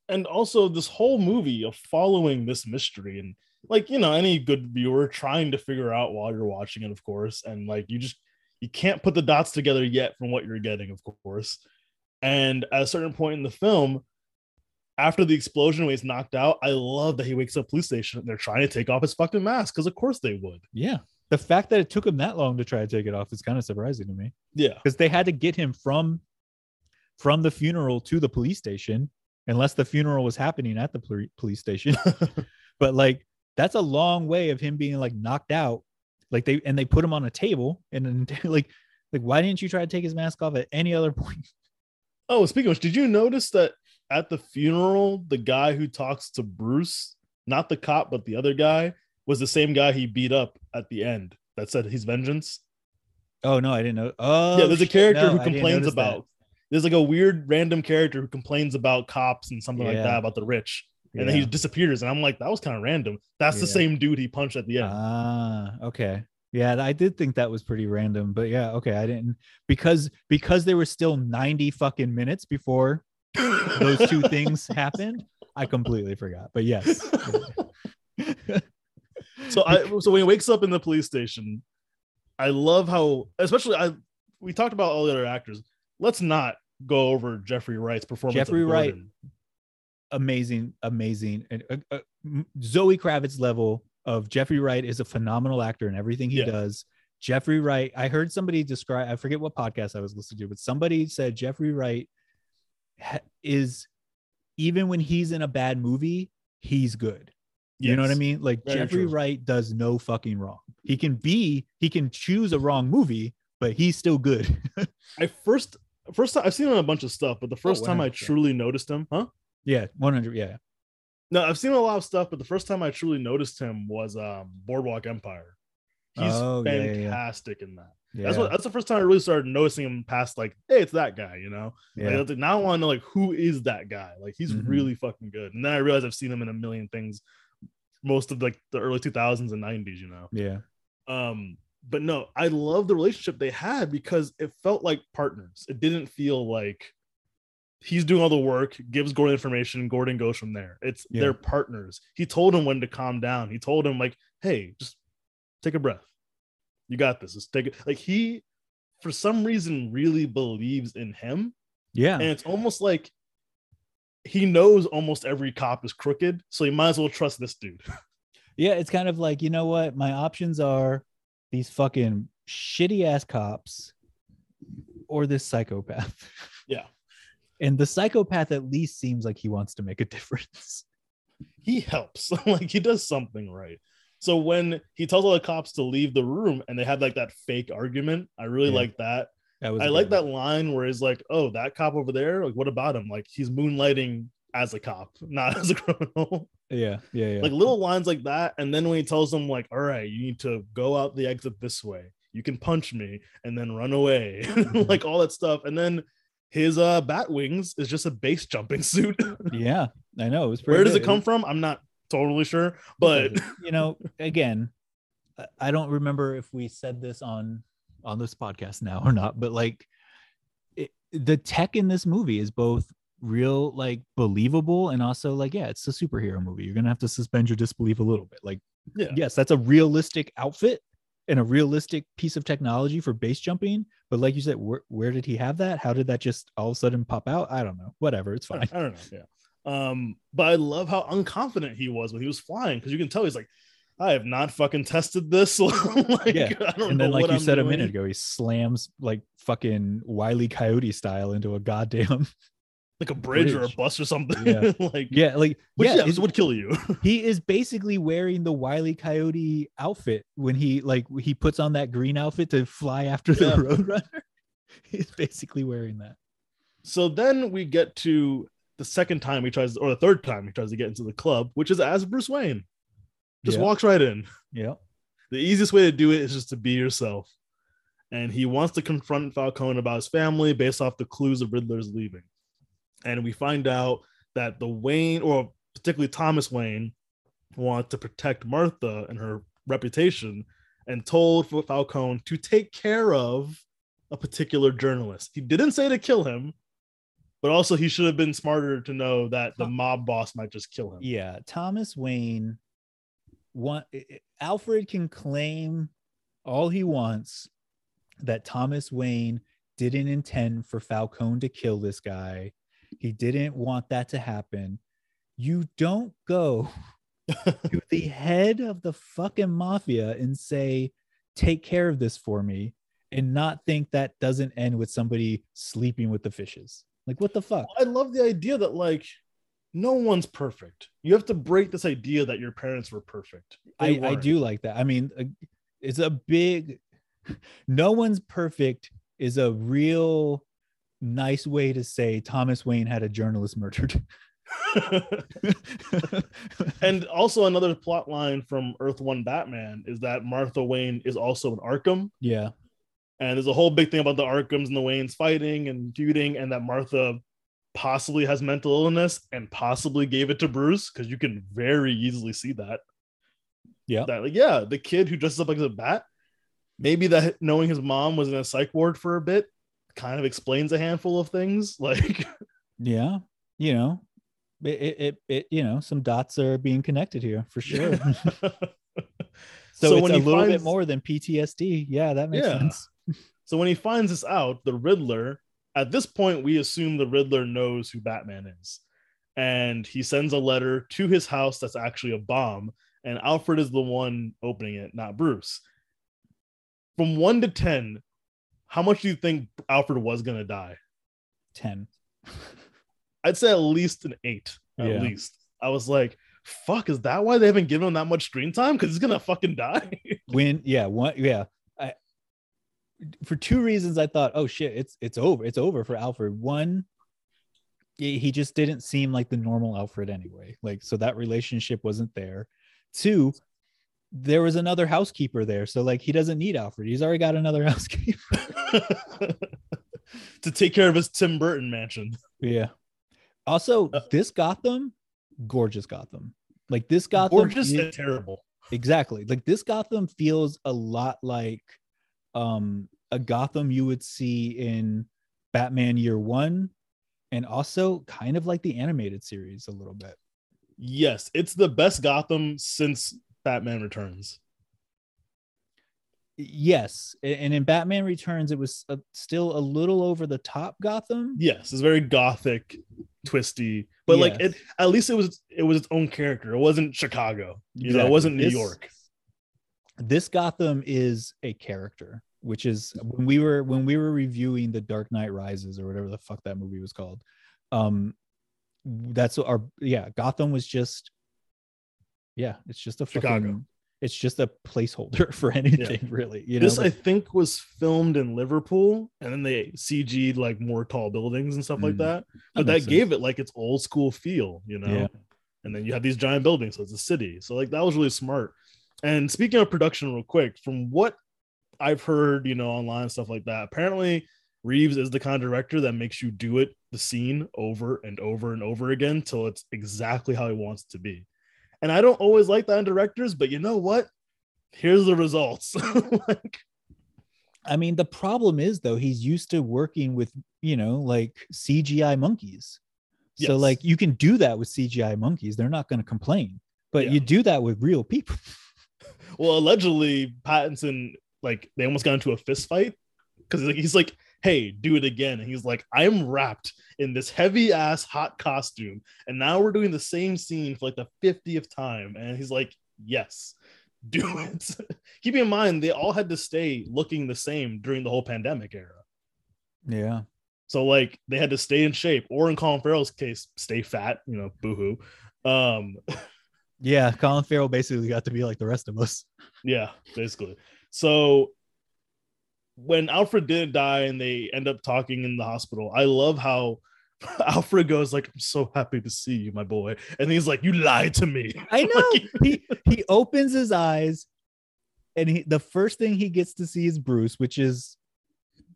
and also this whole movie of following this mystery and like you know any good viewer trying to figure out while you're watching it of course and like you just you can't put the dots together yet from what you're getting of course and at a certain point in the film after the explosion when he's knocked out i love that he wakes up police station and they're trying to take off his fucking mask because of course they would. Yeah. The fact that it took him that long to try to take it off is kind of surprising to me. yeah. Because they had to get him from from the funeral to the police station unless the funeral was happening at the poli- police station. But like that's a long way of him being like knocked out. Like they and they put him on a table and then like like why didn't you try to take his mask off at any other point? Oh speaking of which did you notice that at the funeral the guy who talks to bruce not the cop but the other guy was the same guy he beat up at the end that said he's vengeance oh no i didn't know oh yeah, there's a character no, who complains notice that. about. There's like a weird random character who complains about cops and something like that about the rich, and then he disappears. And I'm like, that was kind of random. That's the same dude he punched at the end. Ah, okay. Yeah, I did think that was pretty random, but yeah, okay. I didn't because because there were still 90 fucking minutes before those two things happened. I completely forgot. But yes. so I so when he wakes up in the police station, I love how especially I we talked about all the other actors. Let's not go over Jeffrey Wright's performance. Jeffrey Wright. Amazing, amazing. And uh, uh, Zoe Kravitz level of Jeffrey Wright is a phenomenal actor in everything he Yeah. does. Jeffrey Wright, I heard somebody describe, I forget what podcast I was listening to, but somebody said Jeffrey Wright is even when he's in a bad movie, he's good. You know what I mean? Like Very Jeffrey true. Wright does no fucking wrong. He can be, he can choose a wrong movie, but he's still good. I first first time I've seen him in a bunch of stuff, but the first time I truly noticed him, huh? yeah, 100. Yeah. No, I've seen a lot of stuff, but the first time I truly noticed him was um Boardwalk Empire. He's Oh, yeah, yeah, yeah. fantastic in that. Yeah. That's what that's the first time I really started noticing him past like, hey, it's that guy, you know. yeah. Like, now I want to know like who is that guy? Like he's Mhm. really fucking good. And then I realized I've seen him in a million things, most of like the early 2000s and 90s, you know. yeah. Um, but no, I love the relationship they had because it felt like partners. It didn't feel like he's doing all the work, gives Gordon information, Gordon goes from there. It's Yeah. they're partners. He told him when to calm down. He told him like, "Hey, just take a breath. You got this. Just take it." Like he, for some reason, really believes in him, Yeah. and it's almost like he knows almost every cop is crooked, so he might as well trust this dude. Yeah, it's kind of like, you know what? My options are these fucking shitty ass cops or this psychopath. yeah, And the psychopath at least seems like he wants to make a difference. he helps. like he does something right. So when he tells all the cops to leave the room and they have like that fake argument, I really Yeah. like that. That I like good that line where he's like, "Oh, that cop over there. Like, what about him? Like, he's moonlighting as a cop, not as a criminal." Yeah, yeah, yeah. Like little lines like that. And then when he tells them, like, "All right, you need to go out the exit this way. You can punch me and then run away," Mhm. like all that stuff. And then his uh bat wings is just a base jumping suit. yeah, I know. It was pretty Where does it come from? I'm not totally sure, but you know, again, I- I don't remember if we said this on on this podcast now or not, but like it, the tech in this movie is both real like believable and also like yeah it's a superhero movie. You're gonna have to suspend your disbelief a little bit. Like Yeah. yes that's a realistic outfit and a realistic piece of technology for base jumping but like you said where, where did he have that? How did that just all of a sudden pop out? I don't know. Whatever. It's fine I fine. don't know. Yeah. Um, but I love how unconfident he was when he was flying because you can tell he's like, I have not fucking tested this. like, Yeah. I don't and then like you I'm said a minute ago he slams like fucking wily coyote style into a goddamn like a bridge, or a bus or something. Yeah. like Yeah, like which yeah, yeah, would kill you. he is basically wearing the Wiley Coyote outfit when he like he puts on that green outfit to fly after the Yeah. Roadrunner. He's basically wearing that. so then we get to the second time he tries, or the third time he tries to get into the club, which is as Bruce Wayne. Just Yeah. walks right in. Yeah. The easiest way to do it is just to be yourself. And he wants to confront Falcone about his family based off the clues of Riddler's leaving. And we find out that the Wayne, or particularly Thomas Wayne, wanted to protect Martha and her reputation and told Falcone to take care of a particular journalist. He didn't say to kill him, but also he should have been smarter to know that the mob boss might just kill him. Yeah, Thomas Wayne. One, Alfred can claim all he wants that Thomas Wayne didn't intend for Falcone to kill this guy. He didn't want that to happen. You don't go to the head of the fucking mafia and say, "Take care of this for me," and not think that doesn't end with somebody sleeping with the fishes. Like what the fuck? I love the idea that like no one's perfect. You have to break this idea that your parents were perfect. They I, I do like that. I mean, uh, it's a big. No one's perfect is a real nice way to say Thomas Wayne had a journalist murdered. and also another plot line from Earth One Batman is that Martha Wayne is also an Arkham, yeah, and there's a whole big thing about the Arkhams and the Waynes fighting and feuding, and that Martha possibly has mental illness and possibly gave it to Bruce because you can very easily see that. yeah, that like yeah the kid who dresses up like a bat maybe that knowing his mom was in a psych ward for a bit kind of explains a handful of things like yeah. You know, it, it, it, it you know, some dots are being connected here for sure. so, So it's when a little bit more than PTSD. Yeah, that makes Yeah. sense. So when he finds this out the riddler at this point we assume the riddler knows who batman is and he sends a letter to his house that's actually a bomb and alfred is the one opening it not bruce from 1 to 10 how much do you think alfred was going to die Ten. I'd say at least an eight. At Yeah. least. I was like, fuck, is that why they haven't given him that much screen time? Because he's gonna fucking die. when yeah one yeah for two reasons i thought oh shit it's it's over it's over for alfred. One he just didn't seem like the normal alfred anyway. Like so that relationship wasn't there. Two there was another housekeeper there. So like he doesn't need alfred. He's already got another housekeeper. To take care of his Tim Burton mansion. yeah. Also Uh, this gotham gorgeous gotham. Like this gotham Gorgeous is- and terrible. exactly. Like this gotham feels a lot like um a gotham you would see in batman year one and also kind of like the animated series a little bit Yes, it's the best Gotham since Batman Returns. yes and in batman returns it was uh still a little over the top gotham Yes, it's very gothic, twisty, but like it at least it was it was its own character. It wasn't Chicago. You know, it wasn't New This- York. this gotham is a character which is when we were when we were reviewing the dark knight rises or whatever the fuck that movie was called um that's our yeah gotham was just yeah it's just a Chicago. fucking it's just a placeholder for anything really you know this I think was filmed in Liverpool, and then they CG'd like more tall buildings and stuff like Mm, that. But makes that gave it like its old school feel, you know. Yeah. And then you have these giant buildings, so it's a city. So like that was really smart. And speaking of production, real quick, from what I've heard, you know, online stuff like that, apparently Reeves is the kind of director that makes you do it the scene over and over and over again till it's exactly how he wants it to be. And I don't always like that in directors, but you know what? Here's the results. like, i mean the problem is though he's used to working with you know like cgi monkeys so Yes. like you can do that with cgi monkeys they're not going to complain but Yeah. you do that with real people well, allegedly, Pattinson like they almost got into a fist fight because he's like, "Hey, do it again," and he's like, "I'm wrapped in this heavy ass hot costume, and now we're doing the same scene for like the fiftieth time," and he's like, "Yes." Do it. Keep in mind, they all had to stay looking the same during the whole pandemic era. yeah So like they had to stay in shape, or in Colin Farrell's case, stay fat. You know, boohoo. Um, Yeah, Colin Farrell basically got to be like the rest of us. yeah, basically. So when Alfred didn't die and they end up talking in the hospital, I love how Alfred goes like, "I'm so happy to see you, my boy," and he's like, "You lied to me." I know. Like, he he opens his eyes and he the first thing he gets to see is Bruce, which is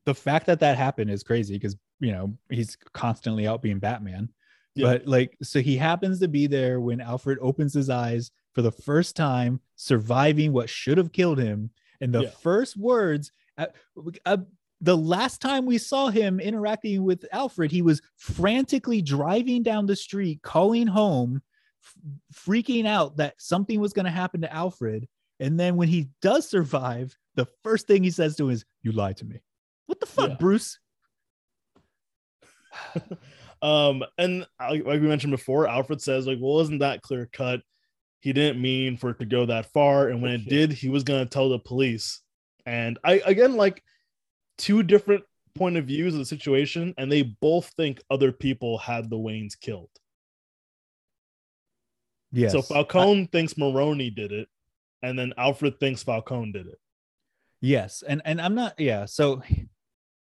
the fact that that happened is crazy because you know he's constantly out being Batman. Yeah. But like, so he happens to be there when Alfred opens his eyes for the first time, surviving what should have killed him. And the Yeah. first words, uh, uh, the last time we saw him interacting with Alfred, he was frantically driving down the street, calling home, f- freaking out that something was going to happen to Alfred. And then when he does survive, the first thing he says to him is, You lied to me. What the fuck, Yeah. Bruce? um, and like we mentioned before, Alfred says like, "Well, isn't that clear cut? He didn't mean for it to go that far, and when it did, he was gonna tell the police." And I again like two different point of views of the situation, and they both think other people had the Waynes killed. Yes. So Falcone thinks Maroni did it, and then Alfred thinks Falcone did it. Yes, and and I'm not. Yeah, so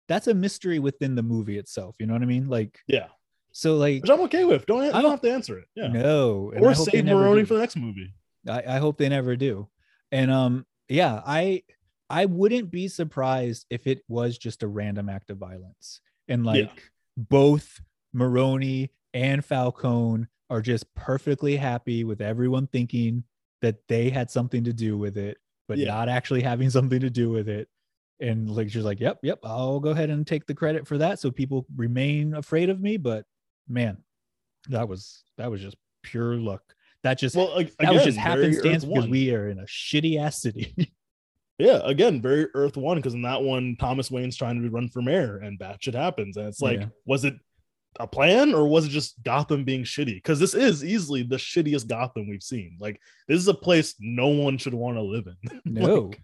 that's a mystery within the movie itself. You know what I mean? Like, Yeah, so like, which I'm okay with. Don't I don't have to answer it. Yeah, no, or save Maroni for the next movie. I, I hope they never do. And um, yeah, I I wouldn't be surprised if it was just a random act of violence, and Yeah. like both Maroni and Falcone are just perfectly happy with everyone thinking that they had something to do with it, but Yeah. not actually having something to do with it. And like she's like, "Yep, yep, I'll go ahead and take the credit for that, so people remain afraid of me." But man, that was that was just pure luck. That just Well, ag- that was just again, happenstance because we are in a shitty ass city. Yeah, again, very Earth One because in that one, Thomas Wayne's trying to run for mayor and bad shit happens. And it's like, Yeah. was it a plan or was it just Gotham being shitty? Because this is easily the shittiest Gotham we've seen. Like, this is a place no one should want to live in. no, Like,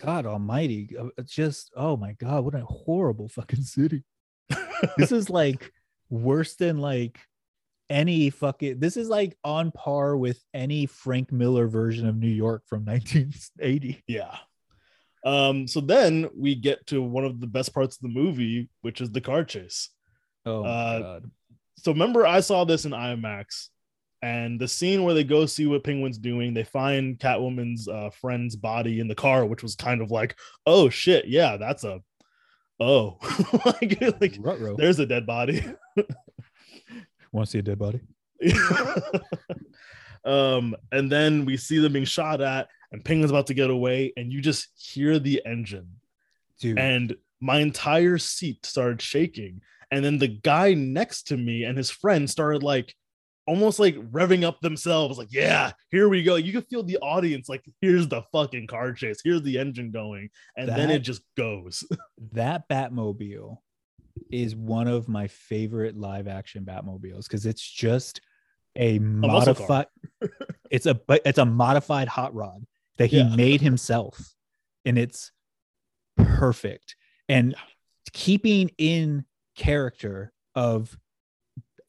God Almighty, uh, just oh my God, what a horrible fucking city. This is like worse than like any fucking. This is like on par with any Frank Miller version of New York from 1980. yeah. Um, so then we get to one of the best parts of the movie, which is the car chase. Oh my Uh, God. so remember I saw this in IMAX and the scene where they go see what Penguin's doing, they find Catwoman's uh, friend's body in the car, which was kind of like, oh shit, yeah, that's a oh, like, like there's a dead body. Want to see a dead body? um, and then we see them being shot at, and Penguin's about to get away, and you just hear the engine, Dude, and my entire seat started shaking. And then the guy next to me and his friend started like almost like revving up themselves, like, yeah, here we go. You can feel the audience, like, here's the fucking car chase, here's the engine going, and then it just goes. that Batmobile is one of my favorite live action Batmobiles because it's just a car. modified. it's a but it's a modified hot rod that he Yeah. made himself, and it's perfect. And keeping in character of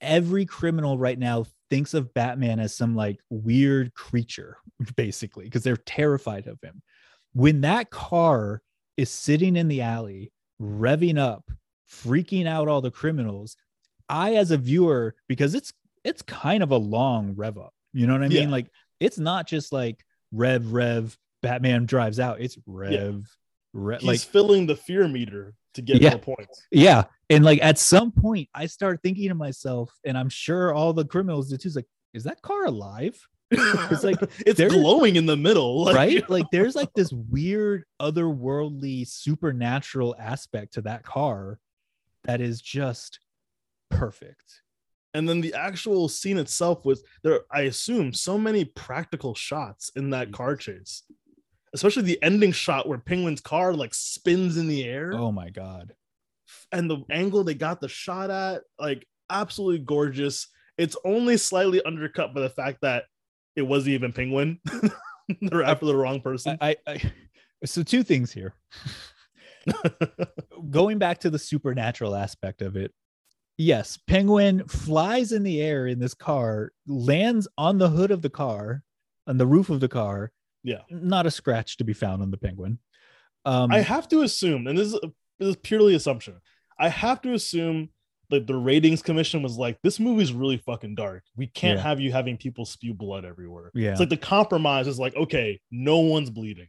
every criminal right now thinks of Batman as some like weird creature, basically, because they're terrified of him. When that car is sitting in the alley, revving up, freaking out all the criminals, I as a viewer, because it's it's kind of a long rev up. You know what I mean? Yeah. Like it's not just like rev rev Batman drives out. It's rev rev He's like filling the fear meter to get Yeah. more points. yeah. And like at some point, I start thinking to myself, and I'm sure all the criminals did too. Is like, is that car alive? it's like, it's glowing in the middle, like, right? Like there's like this weird otherworldly supernatural aspect to that car that is just perfect. and then the actual scene itself was there i assume so many practical shots in that car chase especially the ending shot where penguin's car like spins in the air Oh my god. And the angle they got the shot at like absolutely gorgeous it's only slightly undercut by the fact that it wasn't even penguin they're after the wrong person I, I, I so two things here. going back to the supernatural aspect of it, yes, Penguin flies in the air in this car, lands on the hood of the car, on the roof of the car. Yeah. Not a scratch to be found on the Penguin. Um, I have to assume, and this is, this is purely assumption. I have to assume that the ratings commission was like, "This movie's really fucking dark. We can't Yeah. have you having people spew blood everywhere." yeah. It's like the compromise is like, okay, no one's bleeding.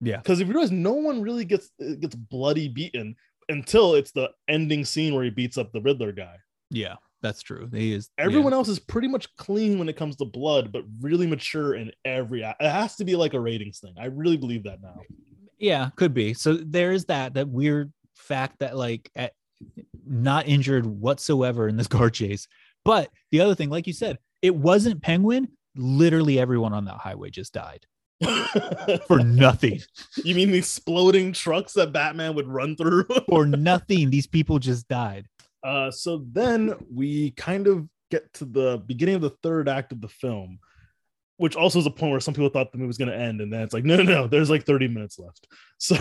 Yeah. Because if you realize, no one really gets gets bloody beaten until it's the ending scene where he beats up the Riddler guy. yeah, that's true. He is Everyone else is pretty much clean when it comes to blood, but really mature in every. It has to be like a ratings thing. I really believe that now. yeah could be so there is that that weird fact that like at, not injured whatsoever in this car chase. But the other thing like you said it wasn't penguin. Literally everyone on that highway just died for nothing. You mean the exploding trucks that Batman would run through? for nothing. These people just died. Uh, so then we kind of get to the beginning of the third act of the film, which also is a point where some people thought the movie was going to end, and then it's like, no, no, no, there's like 30 minutes left. So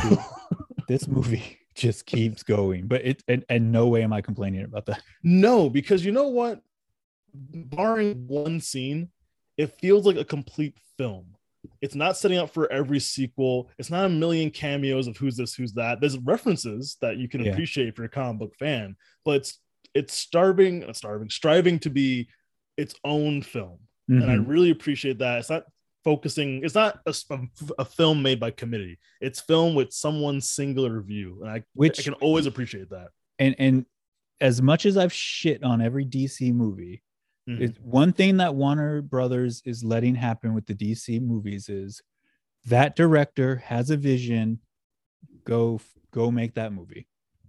this movie just keeps going but it and, and no way am i complaining about that no, because you know what? Barring one scene, it feels like a complete film. It's not setting up for every sequel. It's not a million cameos of who's this, who's that. There's references that you can Yeah. appreciate if you're a comic book fan, but it's it's starving, starving, striving to be its own film. and I Mhm. really appreciate that. It's not focusing. It's not a, a- film made by committee. It's film with someone's singular view, and I, which I can always appreciate that. and and as much as i've shit on every dc movie Mhm. It's one thing that Warner Brothers is letting happen with the DC movies is that director has a vision. Go go make that movie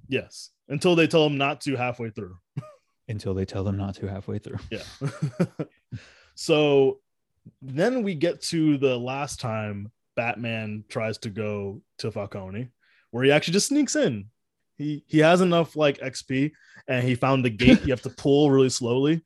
Yes, until they tell them not to halfway through. until they tell them not to halfway through. Yeah. so then we get to the last time Batman tries to go to Falcone, where he actually just sneaks in. He he has enough like XP, and he found the gate you have to pull really slowly.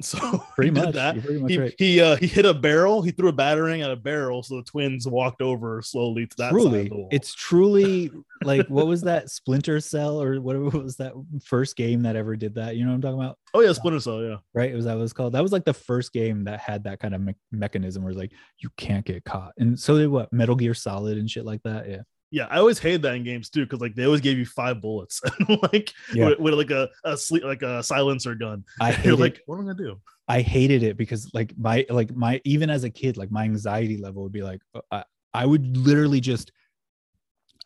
So Pretty he did much. that. Pretty much he right. he uh, he hit a barrel. He threw a batarang at a barrel, so the twins walked over slowly to that truly, it's truly like what was that Splinter Cell or whatever was that first game that ever did that? You know what I'm talking about, oh yeah, Splinter Cell. Yeah, right? It Was that what it was called? That was like the first game that had that kind of me- mechanism where it's like you can't get caught. And so did what Metal Gear Solid and shit like that. Yeah, yeah. I always hated that in games too, because like they always gave you five bullets, like Yeah. with, with like a a sleep like a silencer gun. I You're like, what am I gonna do? I hated it because like my like my even as a kid like my anxiety level would be like uh, I, I would literally just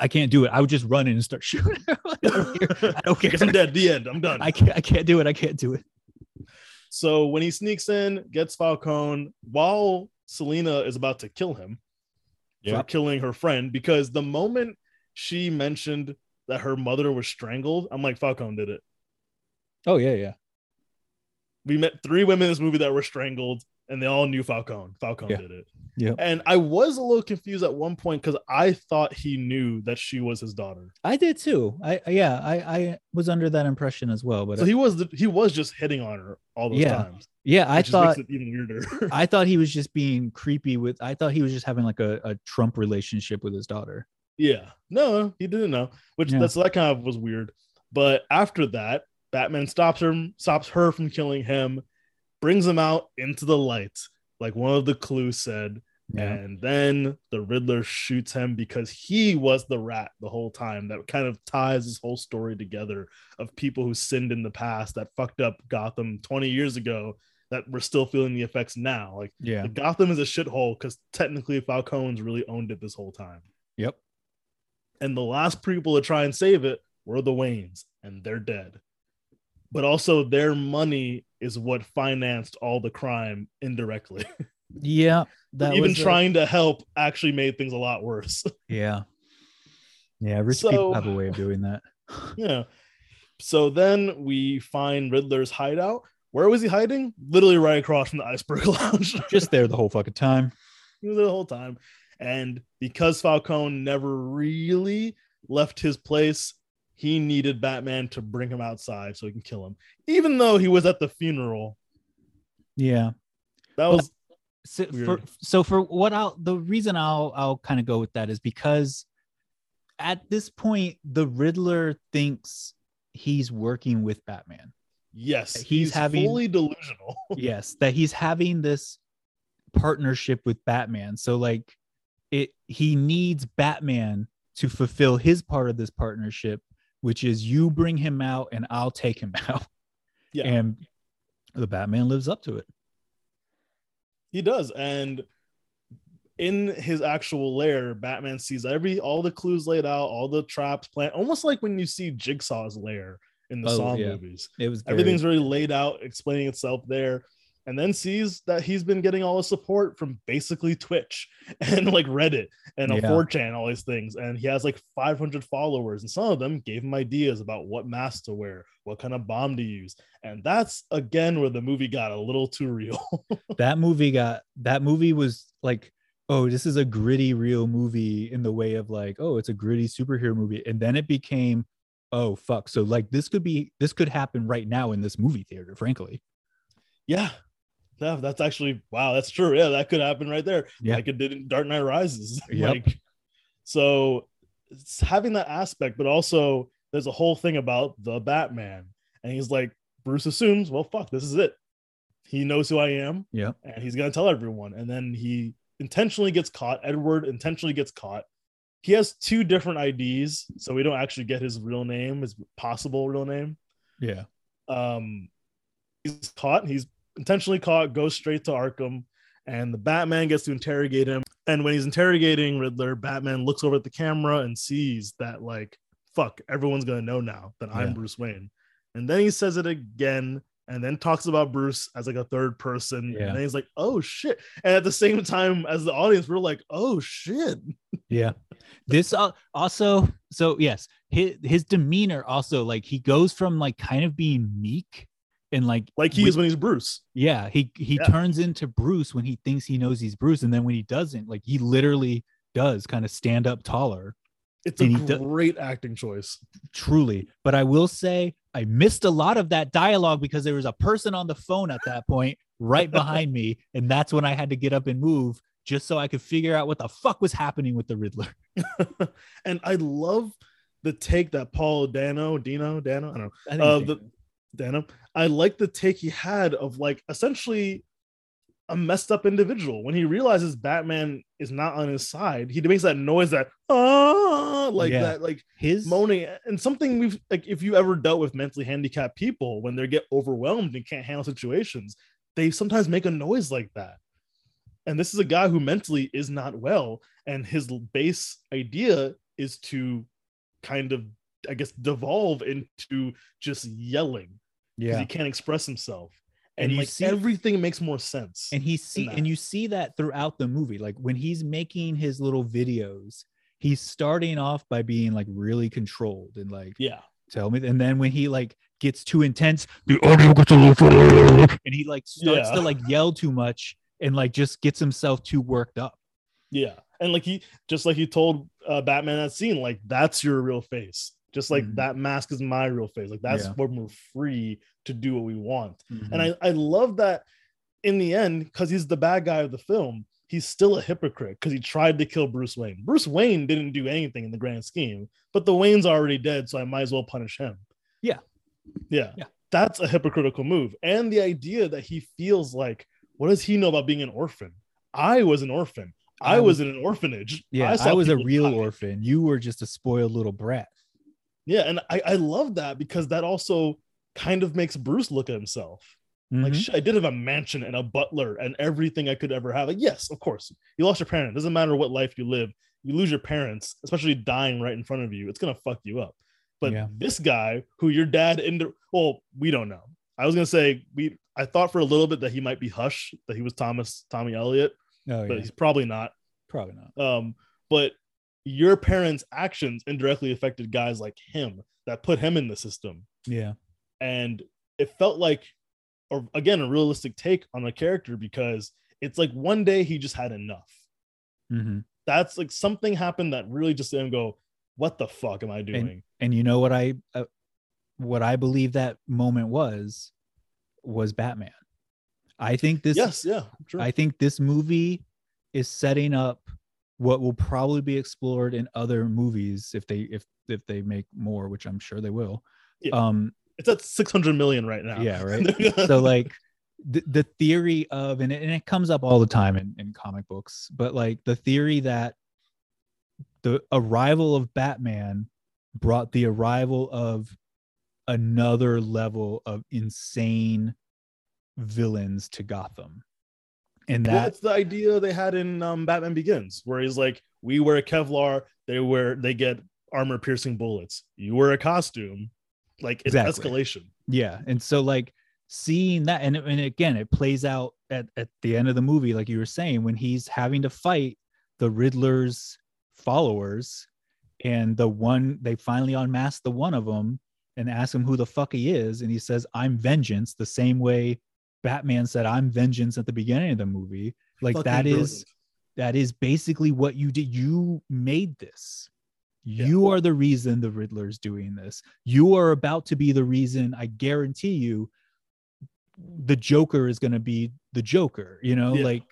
I can't do it. I would just run in and start shooting. I don't care. I don't care. I'm dead. The end. I'm done. I can't I can't do it. I can't do it. So when he sneaks in, gets Falcone while Selina is about to kill him for killing her friend, because the moment she mentioned that her mother was strangled, I'm like, Falcone did it. Oh yeah, yeah. We met three women in this movie that were strangled, and they all knew Falcone. Falcone Yeah. did it. Yeah. And I was a little confused at one point because I thought he knew that she was his daughter. I did too. I yeah, I I was under that impression as well. But So he was the, he was just hitting on her all those Yeah. times. Yeah, I thought even weirder. I thought he was just being creepy with I thought he was just having like a, a Trump relationship with his daughter. Yeah, no, he didn't know, which Yeah. that's that kind of was weird. But after that, Batman stops her, stops her from killing him, brings him out into the light, like one of the clues said, Yeah. and then the Riddler shoots him because he was the rat the whole time. That kind of ties this whole story together of people who sinned in the past that fucked up Gotham 20 years ago that we're still feeling the effects now. Like Yeah. the Gotham is a shithole because technically Falcone's really owned it this whole time Yep. and the last people to try and save it were the Waynes, and they're dead. But also, their money is what financed all the crime indirectly. Yeah. That Even was a- trying to help actually made things a lot worse. Yeah. Yeah, rich So- people have a way of doing that. yeah. So then we find Riddler's hideout. Where was he hiding? Literally right across from the Iceberg Lounge. Just there the whole fucking time. he was there the whole time. And because Falcone never really left his place, he needed Batman to bring him outside so he can kill him. Even though he was at the funeral, Yeah. that was So for so for what I'll the reason I'll I'll kind of go with that is because at this point, the Riddler thinks he's working with Batman. Yes, He's he's, having- fully delusional. yes, that he's having this partnership with Batman. So like it he needs Batman to fulfill his part of this partnership, which is you bring him out and I'll take him out. Yeah. And the Batman lives up to it. He does, and in his actual lair, Batman sees every all the clues laid out, all the traps planned, almost like when you see Jigsaw's lair in the Oh, Saw yeah. movies. It was very- Everything's really laid out, explaining itself there, and then sees that he's been getting all the support from basically Twitch and like Reddit and a Yeah. 4chan, all these things. And he has like 500 followers, and some of them gave him ideas about what mask to wear, what kind of bomb to use. And that's again where the movie got a little too real. that movie got that movie was like oh this is a gritty real movie in the way of like oh it's a gritty superhero movie and then it became oh fuck so like this could be this could happen right now in this movie theater frankly yeah. Yeah, that's actually wow, that's true. Yeah, that could happen right there. Yeah. Like it did in Dark Knight Rises. Yep. like so it's having that aspect, but also there's a whole thing about the Batman. And he's like, Bruce assumes, well, fuck, this is it. He knows who I am, yeah and he's gonna tell everyone. And then he intentionally gets caught. Edward intentionally gets caught. He has two different IDs, so we don't actually get his real name, his possible real name. Yeah. Um he's caught he's intentionally caught goes straight to arkham and the batman gets to interrogate him. And when he's interrogating riddler batman looks over at the camera and sees that like fuck everyone's gonna know now that i'm Yeah. bruce wayne. And then he says it again and then talks about bruce as like a third person Yeah. and then he's like oh shit. And at the same time as the audience we're like oh shit. Yeah. This uh, also so yes his, his demeanor also like he goes from like kind of being meek and like like he is when he's bruce. Yeah, he he Yeah. turns into Bruce when he thinks he knows he's Bruce, and then when he doesn't, like he literally does kind of stand up taller, it's a And he do- great acting choice truly. But I will say I missed a lot of that dialogue because there was a person on the phone at that point right behind me, and that's when I had to get up and move just so I could figure out what the fuck was happening with the Riddler. and I love the take that Paul Dano, Dino, Dano, I don't know, I Uh, the- Dano. I like the take he had of like essentially a messed up individual. When he realizes Batman is not on his side, he makes that noise that ah like Yeah. that, like his moaning and something we've like if you ever dealt with mentally handicapped people when they get overwhelmed and can't handle situations, they sometimes make a noise like that. And this is a guy who mentally is not well, and his base idea is to kind of, I guess, devolve into just yelling because yeah, he can't express himself. And And, you like see- everything makes more sense. and he see and you see that throughout the movie like when he's making his little videos he's starting off by being like really controlled and like yeah, tell me and then when he like gets too intense the audio gets a little and he like starts Yeah. to like yell too much and like just gets himself too worked up yeah, and like he just like he told uh, Batman that scene, like that's your real face. Just like Mhm. that mask is my real face. Like that's Yeah. when we're free to do what we want. Mm-hmm. And I, I love that in the end, because he's the bad guy of the film, he's still a hypocrite because he tried to kill Bruce Wayne. Bruce Wayne didn't do anything in the grand scheme, but the Wayne's already dead, so I might as well punish him. Yeah. Yeah. Yeah. That's a hypocritical move. And the idea that he feels like, what does he know about being an orphan? I was an orphan. I, I was, in an orphanage. yeah i, saw was a real die. orphan you were just a spoiled little brat Yeah, and I, I love that because that also kind of makes Bruce look at himself. Like Mhm. shit, I did have a mansion and a butler and everything I could ever have. Like, yes, of course, you lost your parent. Doesn't matter what life you live, you lose your parents, especially dying right in front of you. It's gonna fuck you up. But Yeah. this guy, who your dad into, well, we don't know. I was gonna say we. I thought for a little bit that he might be Hush, that he was Thomas Tommy Elliot, oh but yeah he's probably not. probably not Um, but your parents' actions indirectly affected guys like him that put him in the system yeah and it felt like or again a realistic take on a character because it's like one day he just had enough. Hmm that's like something happened that really just him go what the fuck am i doing? and you know what i uh, what i believe that moment was was batman. I think this yes yeah sure i think this movie is setting up what will probably be explored in other movies if they if if they make more, which I'm sure they will. Yeah. Um, It's at 600 million right now. yeah, right. so like the, the theory of and it, and it comes up all the time in, in comic books but like the theory that the arrival of batman brought the arrival of another level of insane villains to gotham and Well, That's the idea they had in um, Batman Begins, where he's like, "We wear Kevlar, they wear, they get armor piercing bullets. You wear a costume, like it's Exactly. escalation." Yeah, and so like seeing that, and and again, it plays out at at the end of the movie, like you were saying, when he's having to fight the Riddler's followers, and the one they finally unmask the one of them and ask him who the fuck he is, and he says, "I'm vengeance," the same way Batman said, "I'm vengeance" at the beginning of the movie. Like Fucking that is brilliant. that is basically what you did. You made this. You are the reason the Riddler's doing this. You are about to be the reason. I guarantee you, the Joker is going to be the Joker. You know, Yeah. like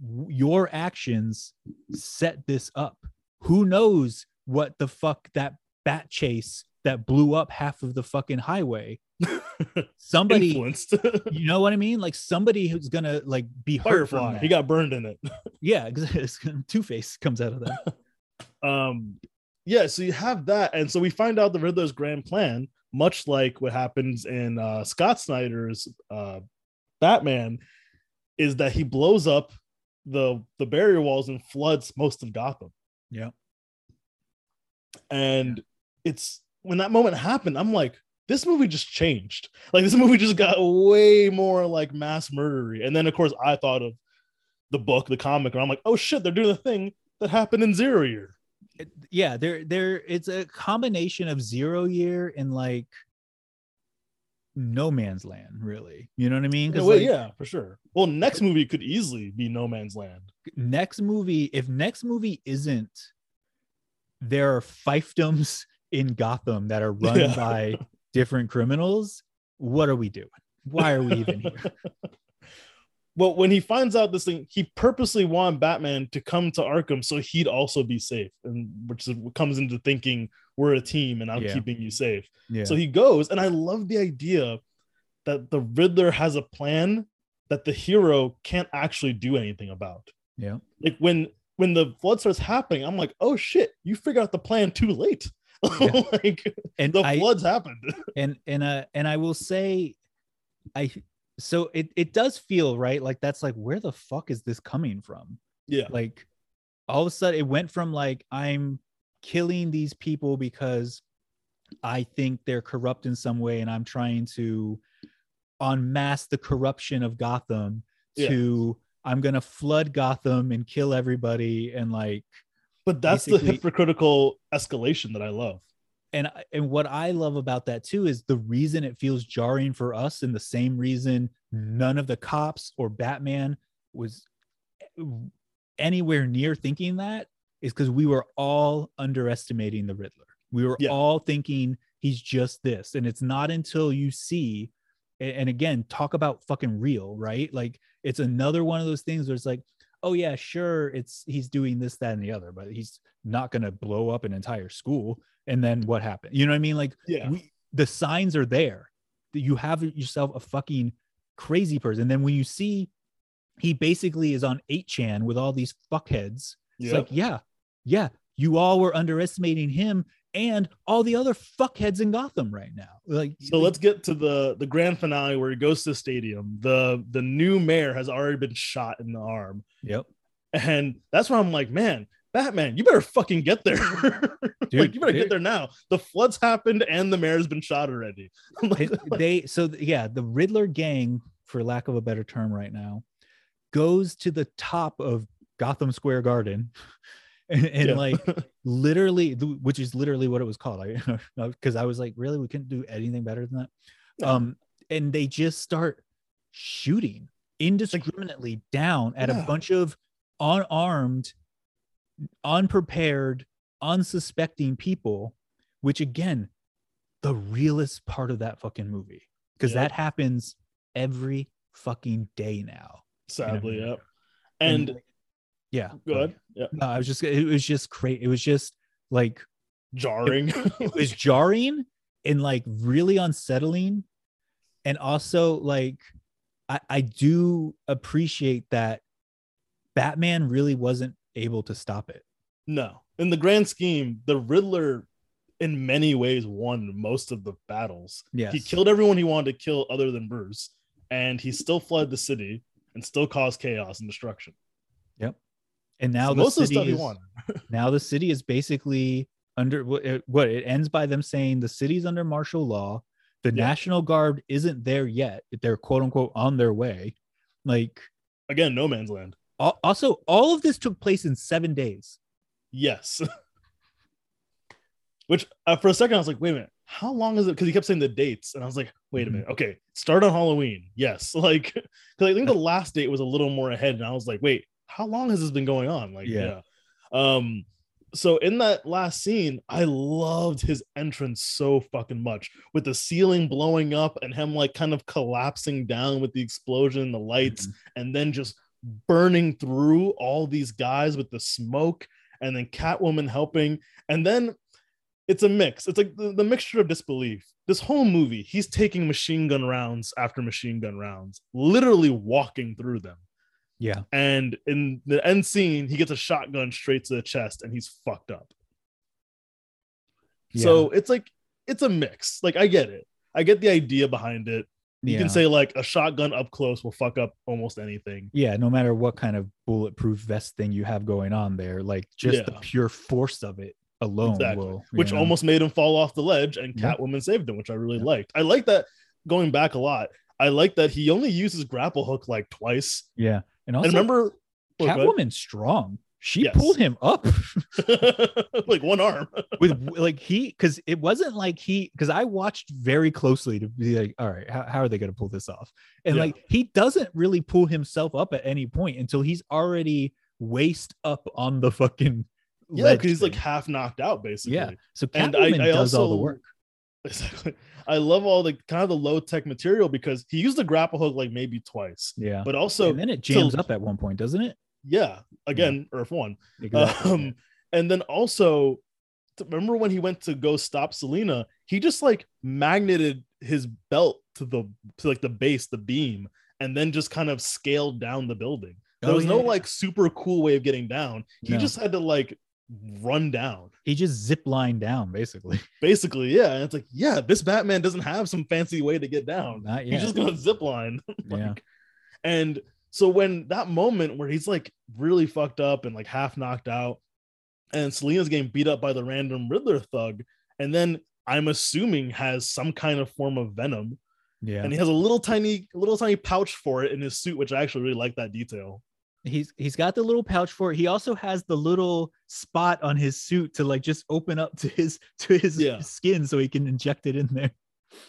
w- your actions set this up. Who knows what the fuck that bat chase that blew up half of the fucking highway? Somebody, you know what I mean? Like somebody who's gonna like be Firefly, he got burned in it. yeah, Two Face comes out of that. um yeah so you have that and so we find out the riddler's grand plan much like what happens in uh scott snyder's uh batman is that he blows up the the barrier walls and floods most of gotham. Yeah. and it's when that moment happened i'm like this movie just changed. Like this movie just got way more like mass murdery. And then of course i thought of the book the comic and i'm like oh shit they're doing the thing that happened in zero year yeah there there it's a combination of zero year and like no man's land really you know what i mean 'Cause, way, like, yeah, for sure. Well, next movie could easily be No Man's Land. next movie if next movie isn't there are fiefdoms in gotham that are run Yeah. by different criminals what are we doing why are we even here Well, when he finds out this thing, he purposely wanted Batman to come to Arkham so he'd also be safe, and which is comes into thinking we're a team and I'm Yeah. keeping you safe. yeah So he goes, and I love the idea that the Riddler has a plan that the hero can't actually do anything about. yeah Like when when the flood starts happening, I'm like, oh shit, you figure out the plan too late. Yeah. like and the I, floods happened. and and uh and i will say i so it it does feel right like that's like where the fuck is this coming from yeah. like all of a sudden it went from like i'm killing these people because i think they're corrupt in some way and i'm trying to unmask the corruption of gotham Yeah. to i'm gonna flood gotham and kill everybody and like But that's the hypocritical escalation that I love. And and what I love about that too is the reason it feels jarring for us, and the same reason none of the cops or Batman was anywhere near thinking that is because we were all underestimating the Riddler. We were Yeah. all thinking he's just this, and it's not until you see, and again, talk about fucking real, right? Like it's another one of those things where it's like, oh yeah, sure, it's he's doing this, that, and the other, but he's not gonna blow up an entire school. And then what happened? You know what I mean? Like Yeah. we the signs are there. that You have yourself a fucking crazy person. And then when you see he basically is on 8chan with all these fuckheads, it's like, yeah, yeah, you all were underestimating him and all the other fuckheads in Gotham right now. Like So let's get to the the grand finale where he goes to the stadium. The the new mayor has already been shot in the arm. Yep. And that's why I'm like, man, Batman, you better fucking get there. like you better dude. get there now. The floods happened and the mayor's been shot already. Like, they so yeah the riddler gang for lack of a better term right now goes to the top of gotham square garden and, and Yeah. like literally which is literally what it was called i because i was like really we couldn't do anything better than that um and they just start shooting indiscriminately down at Yeah. a bunch of unarmed unprepared unsuspecting people which again the realest part of that fucking movie because Yep. that happens every fucking day now sadly, Yeah. yep. And like, Yeah. Good. Yeah. No, I was just it was just crazy. It was just like Jarring. it was jarring and like really unsettling. And also like I, I do appreciate that Batman really wasn't able to stop it. no. In the grand scheme, the Riddler in many ways won most of the battles. Yes. He killed everyone he wanted to kill other than Bruce, and he still fled the city and still caused chaos and destruction. And now So the most of the city stuff is, wanted. now the city is basically under what it, ends by them saying the city's under martial law. The Yeah. National Guard isn't there yet. They're quote unquote on their way. Like Again, no man's land. also all of this took place in seven days. Yes. Which uh, for a second I was like, wait a minute, how long is it? Because he kept saying the dates, and I was like, wait a Mhm. minute, okay, start on Halloween. Yes, like because I think the last date was a little more ahead, and I was like, wait, how long has this been going on? Like, yeah. Yeah. Um, so in that last scene, I loved his entrance so fucking much with the ceiling blowing up and him like kind of collapsing down with the explosion, the lights, and then just burning through all these guys with the smoke and then Catwoman helping. And then it's a mix. It's like the, the mixture of disbelief. This whole movie, he's taking machine gun rounds after machine gun rounds, literally walking through them. Yeah. And in the end scene, he gets a shotgun straight to the chest and he's fucked up. Yeah. So it's like, it's a mix. Like, I get it. I get the idea behind it. You yeah. can say, like, a shotgun up close will fuck up almost anything. yeah, no matter what kind of bulletproof vest thing you have going on there, like just the pure force of it alone Exactly. will, which know? almost made him fall off the ledge and Yeah. Catwoman saved him, which I really Yeah. liked. I like that going back a lot. I like that he only uses grapple hook like twice. yeah. And also, and remember, oh, go. Catwoman's strong. She Yes. pulled him up like one arm. with like he because it wasn't like he because I watched very closely to be like, all right, how, how are they going to pull this off? And Yeah. like he doesn't really pull himself up at any point until he's already waist up on the fucking yeah, because he's like half knocked out basically. yeah. So And Catwoman I- I does all the work. Exactly. I love all the kind of the low tech material because he used the grapple hook like maybe twice, Yeah. but also and then it jams to- up at one point, doesn't it? yeah, again Earth One. Exactly. Um, and then also, remember when he went to go stop Selina? He just like magneted his belt to the to like the base, the beam, and then just kind of scaled down the building. There Oh, was no yeah. like super cool way of getting down. He No. just had to like run down. he just zip line down basically. Basically, yeah. And it's like, yeah, this Batman doesn't have some fancy way to get down. Not He's just gonna zip line. Yeah. And so when that moment where he's like really fucked up and like half knocked out, and Selina's getting beat up by the random Riddler thug, and then I'm assuming has some kind of form of venom, yeah. and he has a little tiny, little tiny pouch for it in his suit, which I actually really like that detail. He's he's got the little pouch for it. He also has the little spot on his suit to like just open up to his to his Yeah. skin so he can inject it in there.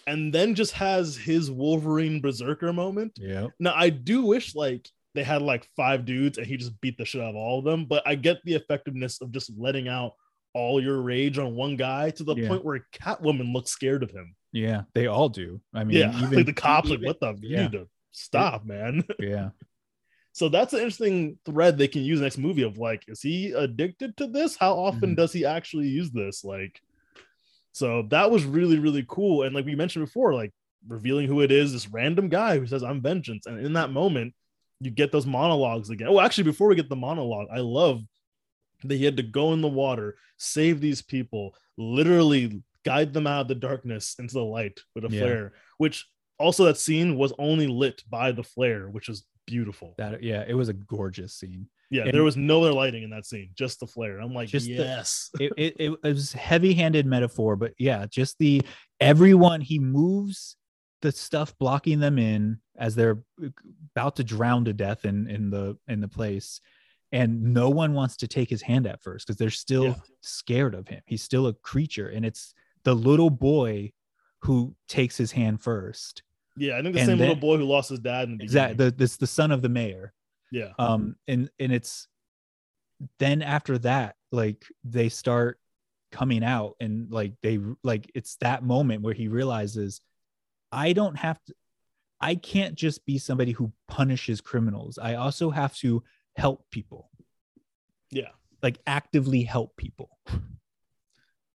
And then just has his Wolverine Berserker moment. Yeah. Now I do wish like they had like five dudes and he just beat the shit out of all of them, but I get the effectiveness of just letting out all your rage on one guy to the Yeah. point where Catwoman looks scared of him. Yeah, they all do. I mean, yeah, even like the cops, like what the? You yeah. need to stop, man. Yeah, so that's an interesting thread they can use next movie of like, is he addicted to this? How often Mhm. does he actually use this? Like, so that was really really cool. And like we mentioned before, like revealing who it is, this random guy who says I'm vengeance, and in that moment, you get those monologues again. Oh, actually, before we get the monologue, I love that he had to go in the water, save these people, literally guide them out of the darkness into the light with a Yeah. flare, which also that scene was only lit by the flare, which is beautiful. that yeah, it was a gorgeous scene. yeah, and- there was no other lighting in that scene, just the flare. I'm like, Just the- It, it, it was heavy-handed metaphor, but yeah, just the everyone he moves the stuff blocking them in as they're uh, about to drown to death in in the in the place and no one wants to take his hand at first because they're still Yeah. scared of him he's still a creature and it's the little boy who takes his hand first yeah, I think the and same little boy who lost his dad in the exactly beginning. the, this the son of the mayor yeah, um and and it's then after that like they start coming out and like they like it's that moment where he realizes i don't have to i can't just be somebody who punishes criminals i also have to help people Yeah. like actively help people.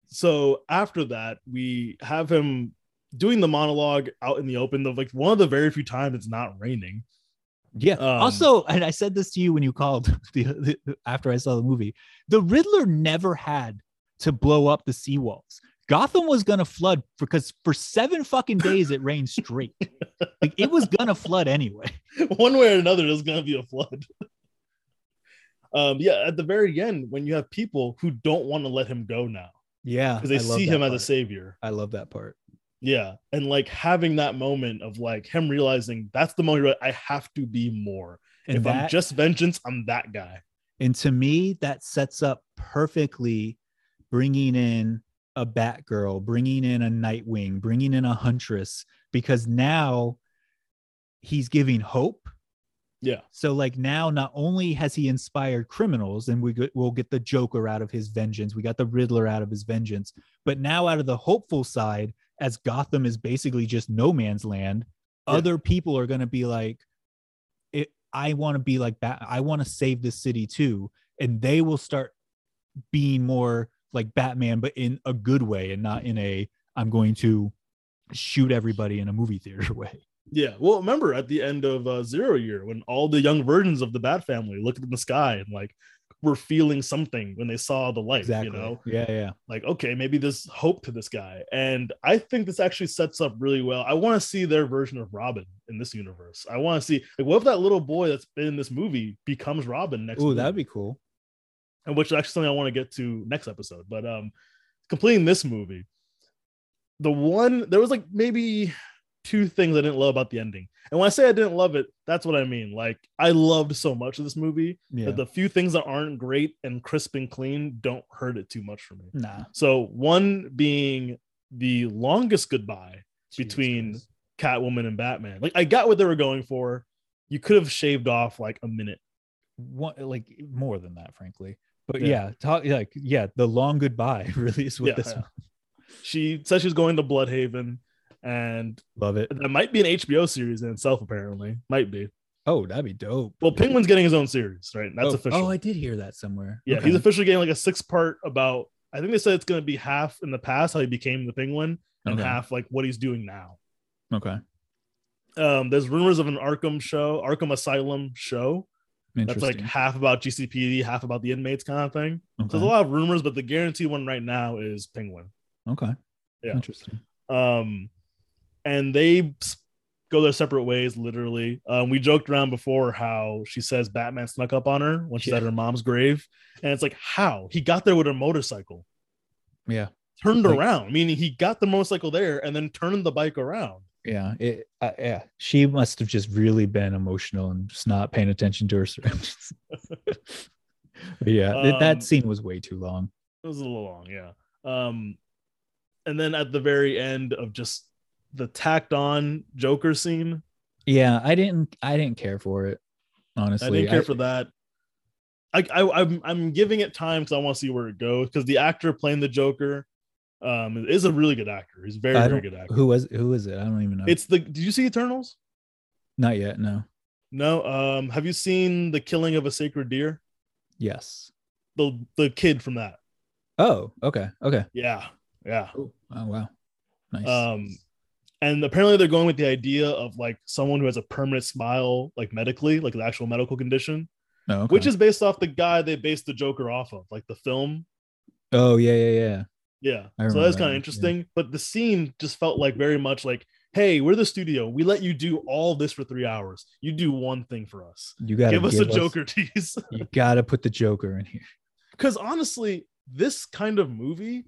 So after that, we have him doing the monologue out in the open. The like one of the very few times it's not raining. Yeah. Um, also, and I said this to you when you called the, the after I saw the movie. The Riddler never had to blow up the seawalls. Gotham was gonna flood because for seven fucking days it rained straight. like it was gonna flood anyway. one way or another, there's gonna be a flood. um, yeah, at the very end, when you have people who don't want to let him go now Yeah, because they see him as a savior. I love that part. Yeah, and like having that moment of like him realizing that's the moment I have to be more. And if I'm just vengeance, I'm that guy. and to me, that sets up perfectly bringing in a Batgirl, bringing in a Nightwing, bringing in a Huntress, because now he's giving hope. Yeah, So, like now, not only has he inspired criminals, and we get, we'll get the Joker out of his vengeance, we got the Riddler out of his vengeance, but now out of the hopeful side, as Gotham is basically just no man's land, Yeah. other people are going to be like, it, I want to be like that. I want to save this city too. And they will start being more like Batman, but in a good way and not in a, I'm going to shoot everybody in a movie theater way. yeah. Well, remember at the end of uh, Zero Year when all the young versions of the Bat family looked in the sky and like were feeling something when they saw the light. Exactly. You know, Yeah. Yeah. like okay maybe there's hope to this guy and i think this actually sets up really well i want to see their version of robin in this universe i want to see like what if that little boy that's been in this movie becomes robin next Oh, that'd be cool. and which is actually something i want to get to next episode but um completing this movie the one there was like maybe two things i didn't love about the ending and when i say i didn't love it that's what i mean like i loved so much of this movie Yeah. that the few things that aren't great and crisp and clean don't hurt it too much for me nah. so one being the longest goodbye between. Catwoman and Batman. Like I got what they were going for. You could have shaved off like a minute. one like more than that, frankly. But Yeah. yeah, talk like yeah, the long goodbye really is what Yeah, this. She said she's going to Blüdhaven, and love it. that might be an HBO series in itself. Apparently, might be. Oh, that'd be dope. Well, Penguin's getting his own series, right? That's oh, official. Oh, I did hear that somewhere. yeah, Okay. he's officially getting like a six part about. I think they said it's going to be half in the past how he became the Penguin, and Okay. half like what he's doing now. okay. Um, there's rumors of an Arkham show, Arkham Asylum show. That's like half about GCPD, half about the inmates kind of thing. So there's a lot of rumors, but the guaranteed one right now is Penguin. okay. Yeah. Interesting. Um, and they go their separate ways, literally. Um, we joked around before how she says Batman snuck up on her when she's Yeah. at her mom's grave, and it's like how he got there with a motorcycle, Yeah. turned Like- around, meaning he got the motorcycle there and then turned the bike around. Yeah. It uh, yeah. She must have just really been emotional and just not paying attention to her surroundings. Yeah, Um, that scene was way too long. It was a little long, yeah. Um, and then at the very end of just the tacked on Joker scene, Yeah, I didn't I didn't care for it. Honestly. I didn't care for that. I, I I'm I'm giving it time because I want to see where it goes because the actor playing the Joker um is a really good actor. He's very very good actor. who was who is it? I don't even know. It's the did you see Eternals? not yet, no. No. Um have you seen the killing of a sacred deer? Yes. The the kid from that. Oh, okay. Okay. Yeah. Yeah. Oh, wow. Nice. Um and apparently they're going with the idea of like someone who has a permanent smile like medically, like the actual medical condition, Oh, okay. which is based off the guy they based the Joker off of, like the film. Oh, yeah, yeah, yeah. Yeah. I So that's kind of interesting. But the scene just felt like very much like, hey, we're the studio. We let you do all this for three hours. You do one thing for us. You got to Give us a Joker tease. You got to put the Joker in here. Because honestly, this kind of movie,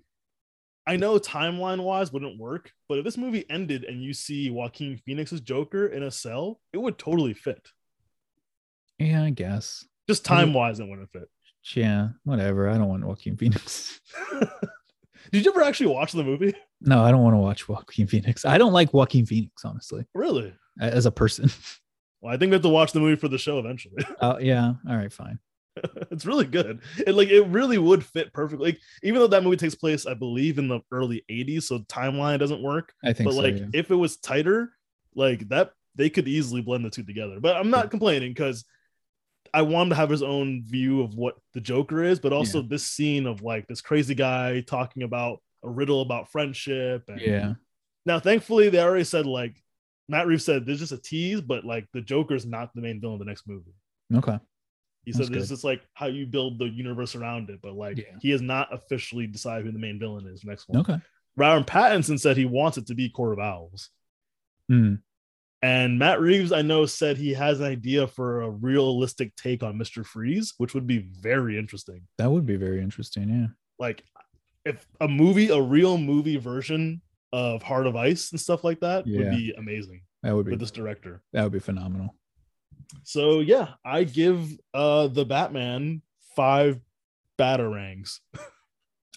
I know timeline wise wouldn't work, but if this movie ended and you see Joaquin Phoenix's Joker in a cell, it would totally fit. Yeah, I guess. Just time wise, it wouldn't fit. Yeah, whatever. I don't want Joaquin Phoenix. Did you ever actually watch the movie? No, I don't want to watch Joaquin Phoenix. I don't like Joaquin Phoenix, honestly, Really? as a person. Well, I think we have to watch the movie for the show eventually. Uh, yeah. All right, fine. it's really good. It like it really would fit perfectly. Like, even though that movie takes place, I believe, in the early 80s, so timeline doesn't work. I think But so. like yeah. if it was tighter, like that they could easily blend the two together. But I'm not complaining because I want him to have his own view of what the Joker is, but also this scene of like this crazy guy talking about a riddle about friendship. And Yeah. now, thankfully, they already said like Matt Reeves said there's just a tease, but like the Joker's not the main villain of the next movie. Okay. He That's said this is like how you build the universe around it, but like Yeah. he has not officially decided who the main villain is next one. Okay. Robert Pattinson said he wants it to be Court of Owls. Hmm. And Matt Reeves, I know, said he has an idea for a realistic take on Mr. Freeze, which would be very interesting. That would be very interesting. Yeah. Like, if a movie, a real movie version of Heart of Ice and stuff like that would be amazing That would be with this director. that would be phenomenal. So, yeah, I give uh the Batman five batarangs.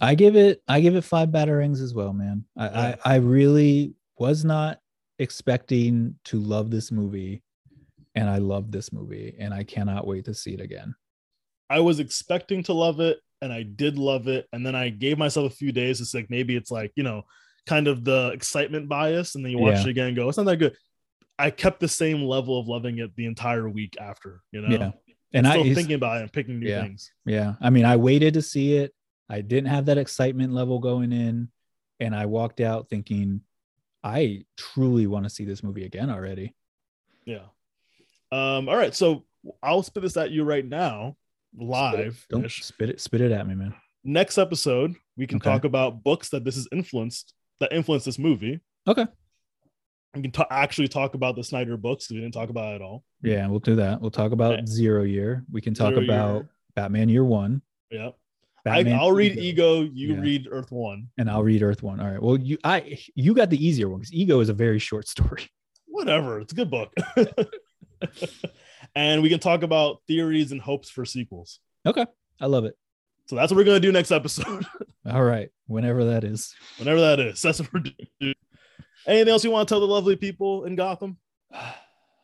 I give it I give it five batarangs as well, man. I, Yeah. I I really was not expecting to love this movie, and I love this movie, and I cannot wait to see it again. I was expecting to love it, and I did love it. And then I gave myself a few days. It's like maybe it's like, you know, kind of the excitement bias, and then you watch Yeah. it again and go, it's not that good. I kept the same level of loving it the entire week after, you know. Yeah. And Still I it's- thinking about it and picking new Yeah. things. Yeah. I mean, I waited to see it. I didn't have that excitement level going in. And I walked out thinking, I truly want to see this movie again already. Yeah. Um, all right. So I'll spit this at you right now, live. Don't spit it, spit it at me, man. Next episode, we can Okay. talk about books that this is influenced that influenced this movie. Okay. We can ta- actually talk about the Snyder books. we didn't talk about it at all. Yeah, we'll do that. We'll talk about Okay. Zero Year. We can talk Zero about Year. Batman Year One. Yeah. Batman I, I'll read Ego, Ego. You Yeah. read Earth One. and I'll read Earth One. All right. Well, you I you got the easier one because Ego is a very short story. Whatever. It's a good book. and we can talk about theories and hopes for sequels. Okay. I love it. So that's what we're gonna do next episode. All right. Whenever that is. Whenever that is. That's what we're doing. Anything else you want to tell the lovely people in Gotham?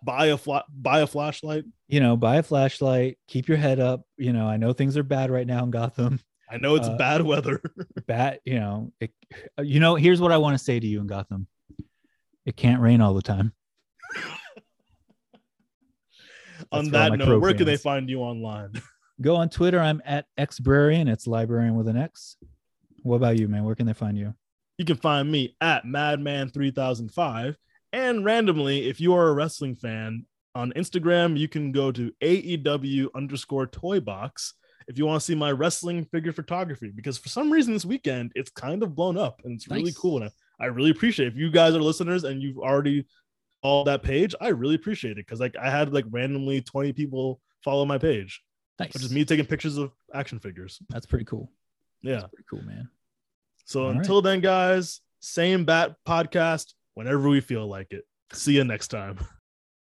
Buy a fla- buy a flashlight. You know, buy a flashlight, keep your head up. You know, I know things are bad right now in Gotham. I know it's Uh, bad weather. Bad, you know, it, you know, here's what I want to say to you in Gotham. It can't rain all the time. on that note, where can they find you online? Go on Twitter. I'm at xbrarian. It's librarian with an X. What about you, man? Where can they find you? You can find me at Madman3005. And randomly, if you are a wrestling fan on Instagram, you can go to AEW underscore toy box if you want to see my wrestling figure photography. Because for some reason this weekend, it's kind of blown up and it's really cool. And I, I really appreciate it. If you guys are listeners and you've already followed that page, I really appreciate it. Cause like I had like randomly 20 people follow my page, Nice. which is me taking pictures of action figures. That's pretty cool. Yeah. That's pretty cool, man. So All right. until then, guys, same bat podcast whenever we feel like it. See you next time.